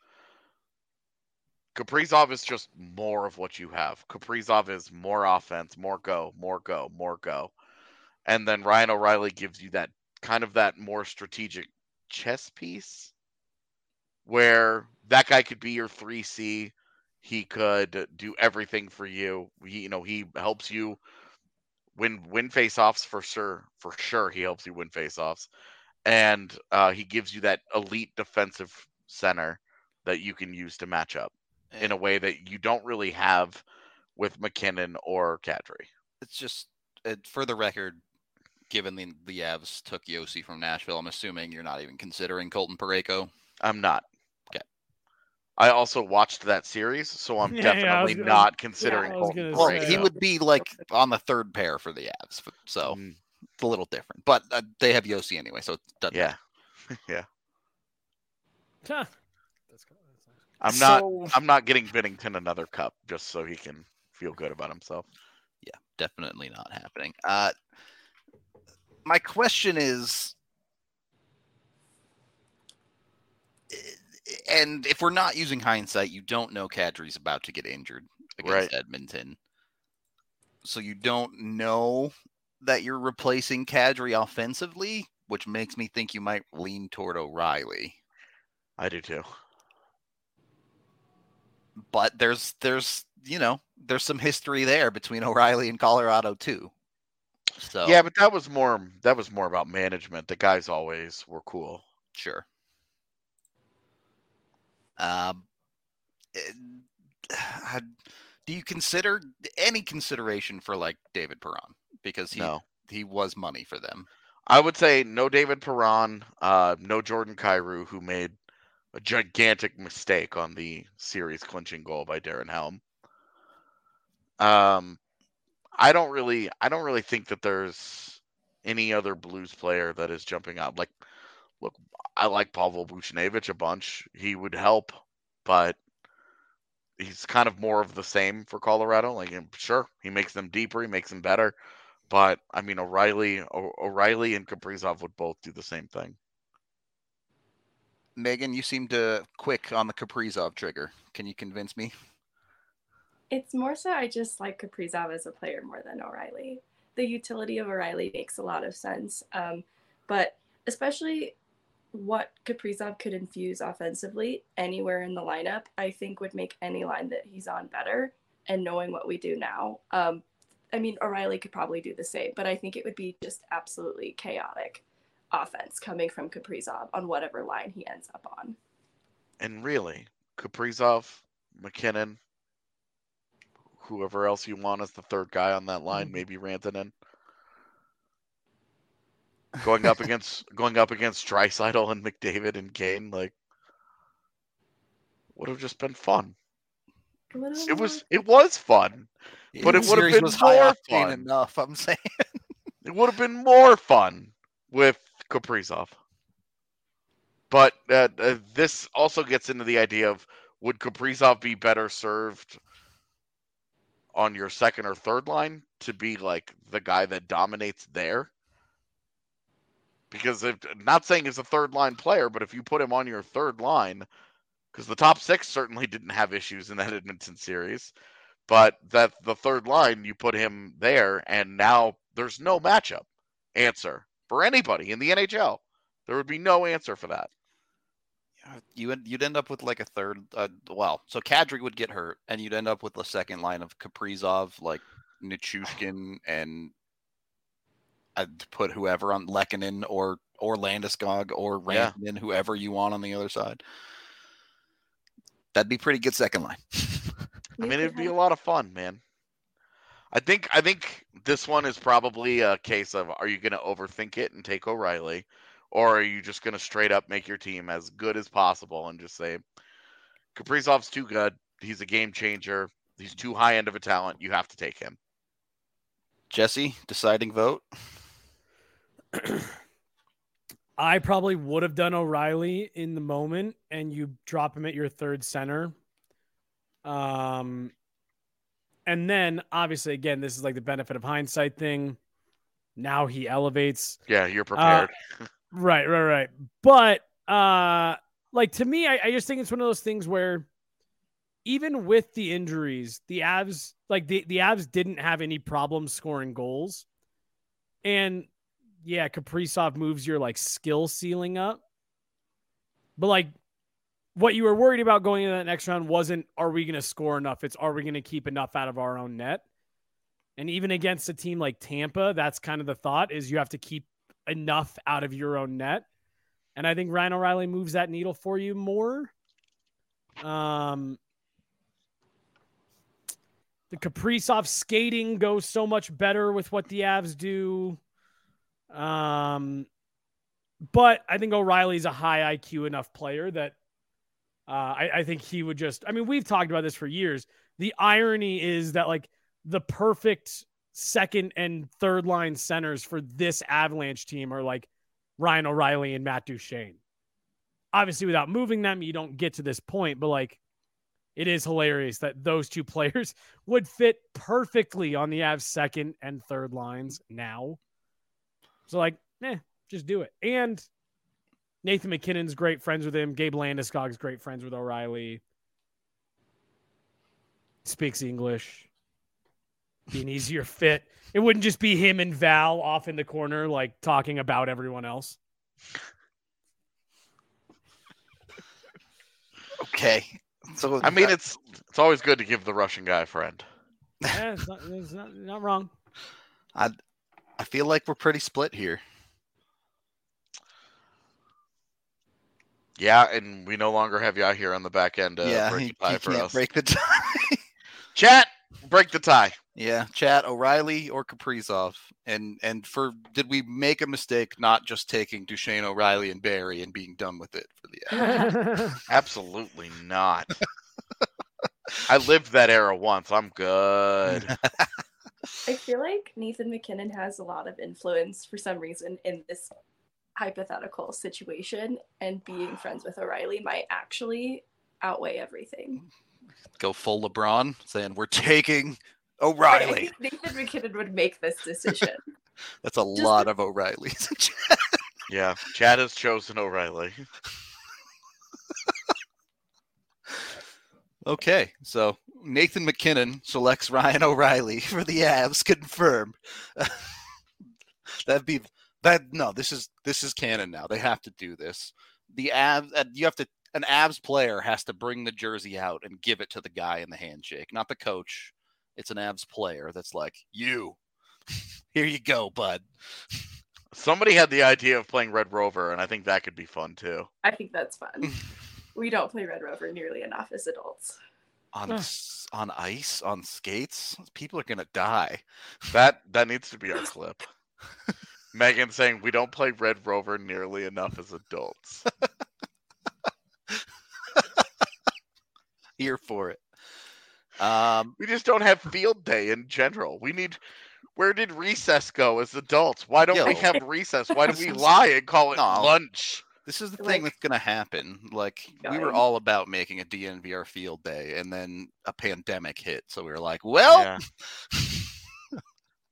Kaprizov is just more of what you have. Kaprizov is more offense, more go, more go, more go. And then Ryan O'Reilly gives you that kind of that more strategic chess piece where that guy could be your 3C. He could do everything for you. He, you know, he helps you win win face-offs for sure. For sure, he helps you win face-offs, and uh, he gives you that elite defensive center that you can use to match up in a way that you don't really have with MacKinnon or Kadri. It's just for the record. Given the the Avs took Josi from Nashville, I'm assuming you're not even considering Colton Parayko. I'm not. Okay. I also watched that series, so I'm Yeah, yeah, I definitely was gonna- not considering I was Colton gonna Well, he would be like on the third pair for the Avs, so Mm, it's a little different. But uh, they have Josi anyway, so it doesn't yeah, yeah. Huh. I'm not. So- I'm not getting Binnington another cup just so he can feel good about himself. yeah, definitely not happening. Uh, my question is, and if we're not using hindsight, you don't know Kadri's about to get injured against Right. Edmonton, so you don't know that you're replacing Kadri offensively, which makes me think you might lean toward O'Reilly. I do too. But there's there's you know there's some history there between O'Reilly and Colorado too. So Yeah, but that was more. That was more about management. The guys always were cool. Sure. Um, eh, do you consider any consideration for like David Perron because he No, he was money for them? I would say no David Perron, uh, no Jordan Kyrou, who made a gigantic mistake on the series clinching goal by Darren Helm. Um, I don't really, I don't really think that there's any other Blues player that is jumping out. Like, look, I like Pavel Buchnevich a bunch. He would help, but he's kind of more of the same for Colorado. Like, sure, he makes them deeper, he makes them better. But I mean, O'Reilly, o- O'Reilly, and Kaprizov would both do the same thing. Megan, you seem to quick on the Kaprizov trigger. Can you convince me? It's more so I just like Kaprizov as a player more than O'Reilly. The utility of O'Reilly makes a lot of sense, um, but especially what Kaprizov could infuse offensively anywhere in the lineup, I think would make any line that he's on better. And knowing what we do now, um, I mean, O'Reilly could probably do the same, but I think it would be just absolutely chaotic offense coming from Kaprizov on whatever line he ends up on. And really, Kaprizov, MacKinnon, whoever else you want as the third guy on that line, maybe Rantanen. Going up against going up against Draisaitl and McDavid and Kane, like would have just been fun. It was it was fun. But it would've been more fun. enough. I'm saying. It would have been more fun with Kaprizov. But uh, uh, this also gets into the idea of would Kaprizov be better served on your second or third line to be like the guy that dominates there? Because if not saying he's a third line player, but if you put him on your third line, because the top six certainly didn't have issues in that Edmonton series, but that the third line you put him there, and now there's no matchup answer for anybody in the NHL. There would be no answer for that. You would you'd end up with like a third. Uh, well, so Kadri would get hurt, and you'd end up with the second line of Kaprizov, like Nichushkin, and I'd put whoever on Lehkonen or or Landeskog or Yeah. Rantanen, whoever you want on the other side. That'd be pretty good second line. I mean, it'd be a lot of fun, man. I think I think this one is probably a case of are you going to overthink it and take O'Reilly, or are you just going to straight up make your team as good as possible and just say Kaprizov's too good, he's a game changer, he's too high end of a talent, you have to take him. Jesse, deciding vote. I probably would have done O'Reilly in the moment, and you drop him at your third center. Um, and then obviously, again, this is like the benefit of hindsight thing. Now he elevates. Yeah, you're prepared. Right, right, right. But uh like to me, I, I just think it's one of those things where even with the injuries, the Avs like the, the Avs didn't have any problem scoring goals. And yeah, Kaprizov moves your like skill ceiling up. But like what you were worried about going into that next round wasn't are we gonna score enough? It's are we gonna keep enough out of our own net? And even against a team like Tampa, that's kind of the thought is you have to keep enough out of your own net. And I think Ryan O'Reilly moves that needle for you more. Um, the Kaprizov skating goes so much better with what the Avs do. Um, but I think O'Reilly's a high IQ enough player that uh, I, I think he would just. I mean, we've talked about this for years. The irony is that like the perfect second and third line centers for this Avalanche team are like Ryan O'Reilly and Matt Duchene. Obviously, without moving them, you don't get to this point, but like it is hilarious that those two players would fit perfectly on the Avs second and third lines now. So like, eh, just do it. And Nathan MacKinnon's great friends with him. Gabe Landeskog's great friends with O'Reilly. Speaks English. Be an easier fit. It wouldn't just be him and Val off in the corner, like talking about everyone else. Okay. So I mean, it's it's always good to give the Russian guy a friend. Yeah, it's not, it's not, not wrong. I I feel like we're pretty split here. Yeah, and we no longer have you here on the back end. Uh, yeah, break he, the tie he for can't us. break the tie. Chat, break the tie. Yeah, chat O'Reilly or Kaprizov, and and for did we make a mistake not just taking Duchene O'Reilly and Barrie and being done with it for the Absolutely not. I lived that era once. I'm good. I feel like Nathan MacKinnon has a lot of influence for some reason in this hypothetical situation, and being friends with O'Reilly might actually outweigh everything. Go full LeBron, saying we're taking I O'Reilly. think Nathan MacKinnon would make this decision. That's a Just lot the- of O'Reillys. yeah, Chad has chosen O'Reilly. okay, so Nathan MacKinnon selects Ryan O'Reilly for the Avs. Confirmed. That'd be that. No, this is this is canon now. They have to do this. The Avs. Uh, you have to. An Avs player has to bring the jersey out and give it to the guy in the handshake, not the coach. It's an Avs player that's like, "You, here you go, bud." Somebody had the idea of playing Red Rover, and I think that could be fun too. I think that's fun. We don't play Red Rover nearly enough as adults. On Huh. on ice, on skates, people are gonna die. That that needs to be our clip. Megan saying we don't play Red Rover nearly enough as adults. Here for it. Um, We just don't have field day in general. We need. Where did recess go as adults? Why don't we have recess? Why do we lie and call it No. lunch? This is the Like- thing that's going to happen. Like we were all about making a DNVR field day, and then a pandemic hit, so we were like, "Well, Yeah.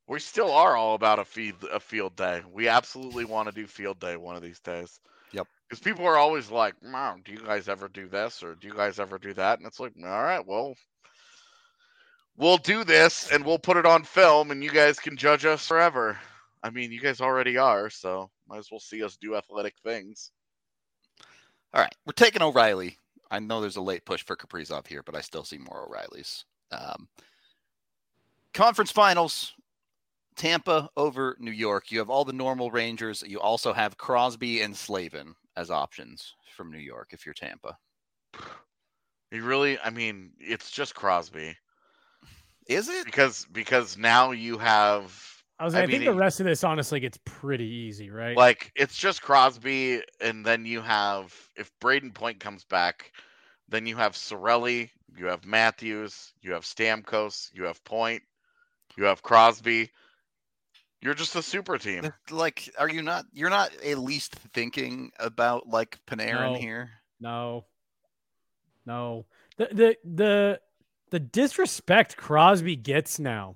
We still are all about a field a field day. We absolutely want to do field day one of these days. Yep. Because people are always like, "Mom, do you guys ever do this or do you guys ever do that?" And it's like, all right, well, we'll do this and we'll put it on film, and you guys can judge us forever. I mean, you guys already are, so might as well see us do athletic things. all right, we're taking O'Reilly." I know there's a late push for Kaprizov here, but I still see more O'Reillys. Um, conference finals. Tampa over New York. You have all the normal Rangers. You also have Crosby and Slavin as options from New York if you're Tampa. You really, I mean, it's just Crosby Is it? because because now you have I was. I I, think the rest of this honestly gets pretty easy, right? Like it's just Crosby, and then you have if Brayden Point comes back, then you have Cirelli, you have Matthews, you have Stamkos, you have Point, you have Crosby. You're just a super team. Like, are you not? You're not at least thinking about like Panarin No. here. No. No. The the the the disrespect Crosby gets now.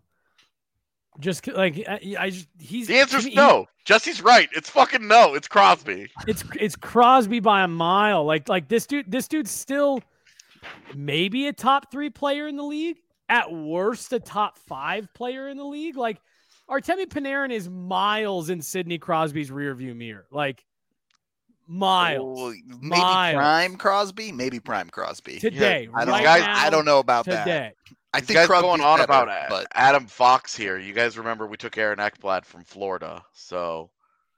Just like I, I just he's The answer's he- no. Jesse's right. It's fucking no. It's Crosby. it's it's Crosby by a mile. Like like this dude this dude's still maybe a top 3 player in the league, at worst a top 5 player in the league. Like Artemi Panarin is miles in Sidney Crosby's rearview mirror. Like miles. Oh, maybe Miles. prime Crosby. Maybe prime Crosby. Today, I don't. right guys- now, I don't know about that. I This think guy's Crosby's going on better, about A- but Adam Fox here. You guys remember we took Aaron Ekblad from Florida, so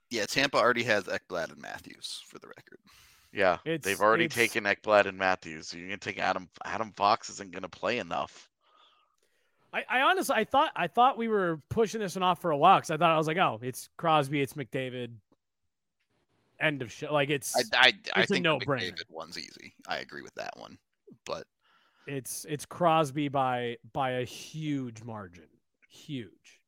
yeah, Tampa already has Ekblad and Matthews for the record. yeah, It's- they've already it's- taken Ekblad and Matthews. So you're gonna take Adam. Adam Fox isn't gonna play enough. I, I honestly, I thought, I thought we were pushing this one off for a while because I thought I was like, oh, it's Crosby, it's McDavid. End of show. Like it's, I I, I It's a think no-brainer. One's easy. I agree with that one, but it's, it's Crosby by by a huge margin, huge.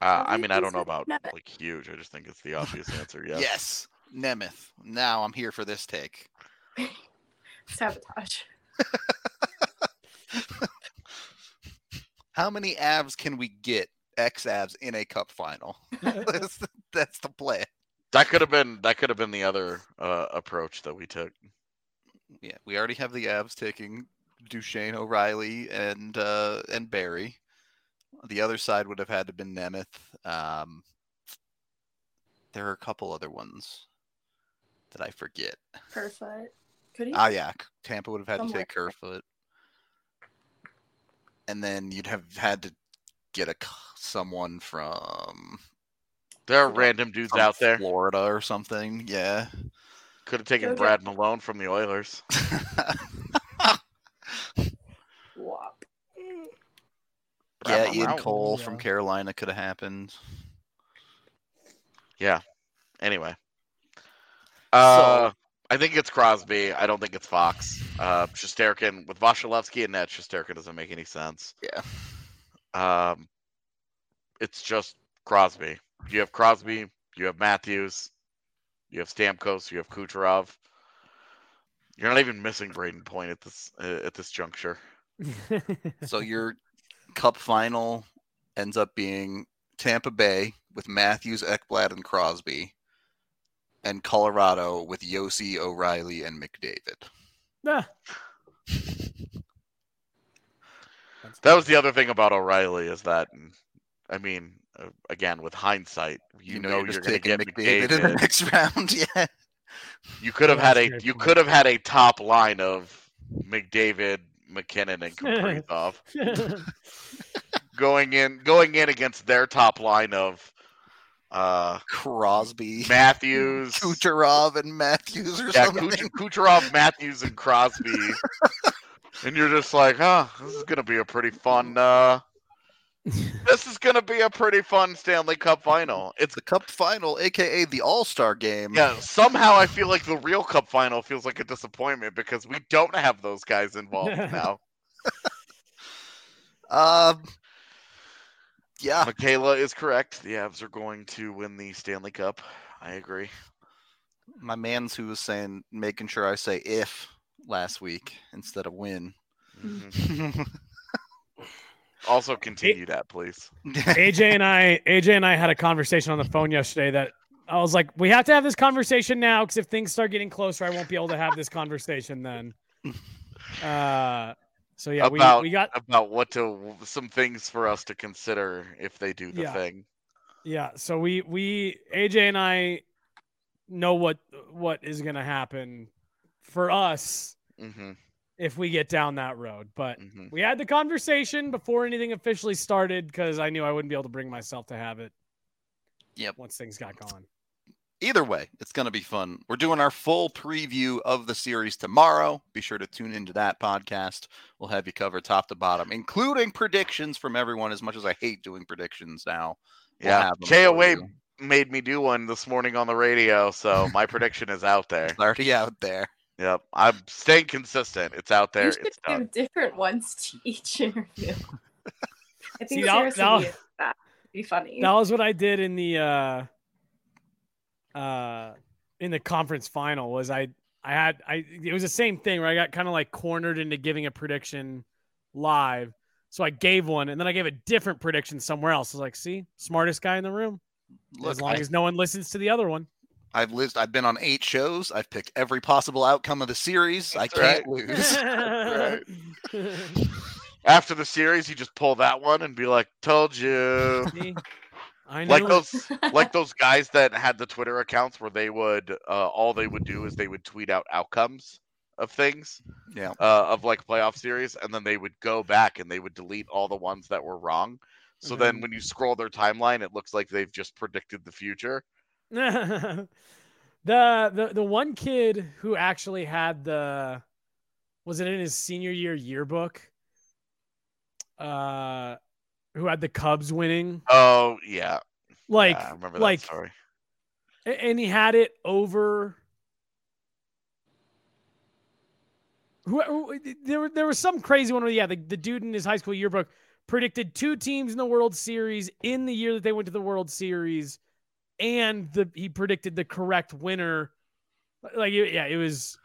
Uh, I mean, I don't know about have it. like huge. I just think it's the obvious answer. Yes. yes, Nemeth. Now I'm here for this take. Sabotage. How many Avs can we get X Avs in a cup final? that's, the, that's the play. That could have been that could have been the other uh, approach that we took. Yeah, we already have the Avs taking Duchene, O'Reilly, and uh, and Barrie. The other side would have had to been Nemeth. Um, there are a couple other ones that I forget. Kerfoot. Could he? Ah, yeah, Tampa would have had to Somewhere. take Kerfoot, and then you'd have had to get a c- someone from, There are random dudes from out there. Florida or something. Yeah. Could have taken Go get- Brad Malone from the Oilers. Wop. yeah, Brad Ian Malone. Cole from Yeah. Carolina could have happened. Yeah. Anyway, uh, I think it's Crosby. I don't think it's Fox. Uh, Shesterkin with Vasilevskiy and net, Shesterkin doesn't make any sense. Yeah. Um, it's just Crosby. You have Crosby. You have Matthews. You have Stamkos. You have Kucherov. You're not even missing Brayden Point at this uh, at this juncture. So your cup final ends up being Tampa Bay with Matthews, Ekblad, and Crosby, and Colorado with Josi, O'Reilly, and McDavid. Ah. That was the other thing about O'Reilly is that, I mean, uh, again with hindsight, you, know, you're, just going to get McDavid, in the next round. Yeah. You could have had a you could have had a top line of McDavid, MacKinnon, and Kaprizov going in going in against their top line of uh Crosby, Matthews, Kucherov, and Matthews or yeah, something. Kucherov, Matthews, and Crosby, and you're just like, huh, this is gonna be a pretty fun. uh This is gonna be a pretty fun Stanley Cup final. It's the cup final, aka the All Star game. yeah. Somehow I feel like the real Cup final feels like a disappointment because we don't have those guys involved now. Um. Yeah. Michaela is correct. The Avs are going to win the Stanley Cup. I agree. My man's who was saying, making sure I say if last week instead of win. Mhm. Also, continue that, please. AJ and I, AJ and I had a conversation on the phone yesterday that I was like, we have to have this conversation now because if things start getting closer, I won't be able to have this conversation then. Uh, so yeah, About- we we got About what to, some things for us to consider if they do the Yeah. thing. yeah, so we we AJ and I know what what is gonna happen for us hmm if we get down that road, but. hmm We had the conversation before anything officially started because I knew I wouldn't be able to bring myself to have it. Yep. Once things got going. Either way, it's going to be fun. We're doing our full preview of the series tomorrow. Be sure to tune into that podcast. We'll have you covered top to bottom, including predictions from everyone. As much as I hate doing predictions now, we'll Yeah. have them Away made me do one this morning on the radio, so my prediction is out there. It's already out there. Yep. I'm staying consistent. It's out there. you should It's done. different ones to each interview. I See, think now- seriously now- that would be funny. That was what I did in the uh uh in the conference final was I I had I it was the same thing where I got kind of like cornered into giving a prediction live. So I gave one and then I gave a different prediction somewhere else. I was like, see, smartest guy in the room. Look, as long I, as no one listens to the other one. I've lived. I've been on eight shows. I've picked every possible outcome of the series. I That's can't right. lose. After the series, you just pull that one and be like, "Told you." See? I like those, like those guys that had the Twitter accounts where they would, uh, all they would do is they would tweet out outcomes of things, Yeah. uh, of like playoff series, and then they would go back and they would delete all the ones that were wrong. So then, Mhm. when you scroll their timeline, it looks like they've just predicted the future. the the the one kid who actually had the was it in his senior year yearbook? Uh who had the cubs winning? Oh yeah, like yeah, I remember like that story. and he had it over who, who there were there was some crazy one where yeah the, the dude in his high school yearbook predicted two teams in the World Series in the year that they went to the World Series and the he predicted the correct winner like yeah it was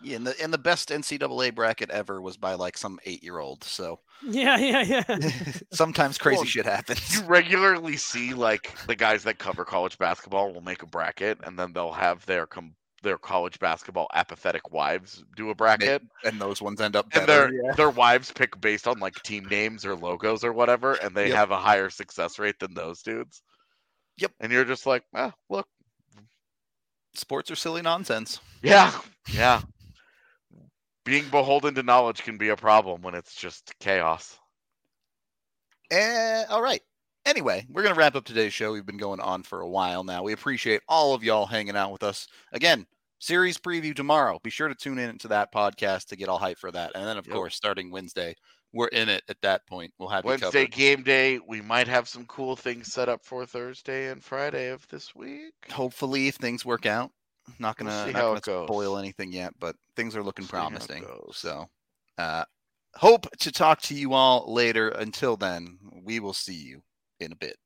Yeah, and the and the best NCAA bracket ever was by like some eight year old. So yeah yeah yeah sometimes crazy Well, shit happens. You regularly see like the guys that cover college basketball will make a bracket, and then they'll have their com- their college basketball apathetic wives do a bracket, and those ones end up and better. their their wives pick based on like team names or logos or whatever, and they Yep. have a higher success rate than those dudes. Yep. And you're just like, ah, look, Sports are silly nonsense. yeah, yeah. Being beholden to knowledge can be a problem when it's just chaos. Eh, all right. Anyway, we're going to wrap up today's show. We've been going on for a while now. We appreciate all of y'all hanging out with us. Again, series preview tomorrow. Be sure to tune in to that podcast to get all hyped for that. And then, of Yep. course, starting Wednesday, we're in it at that point. We'll have you Wednesday game day, we might have some cool things set up for Thursday and Friday of this week. Hopefully, if things work out. Not We'll gonna, see not gonna it spoil anything yet, but things are looking See how it promising. So, uh, hope to talk to you all later. Until then, we will see you in a bit.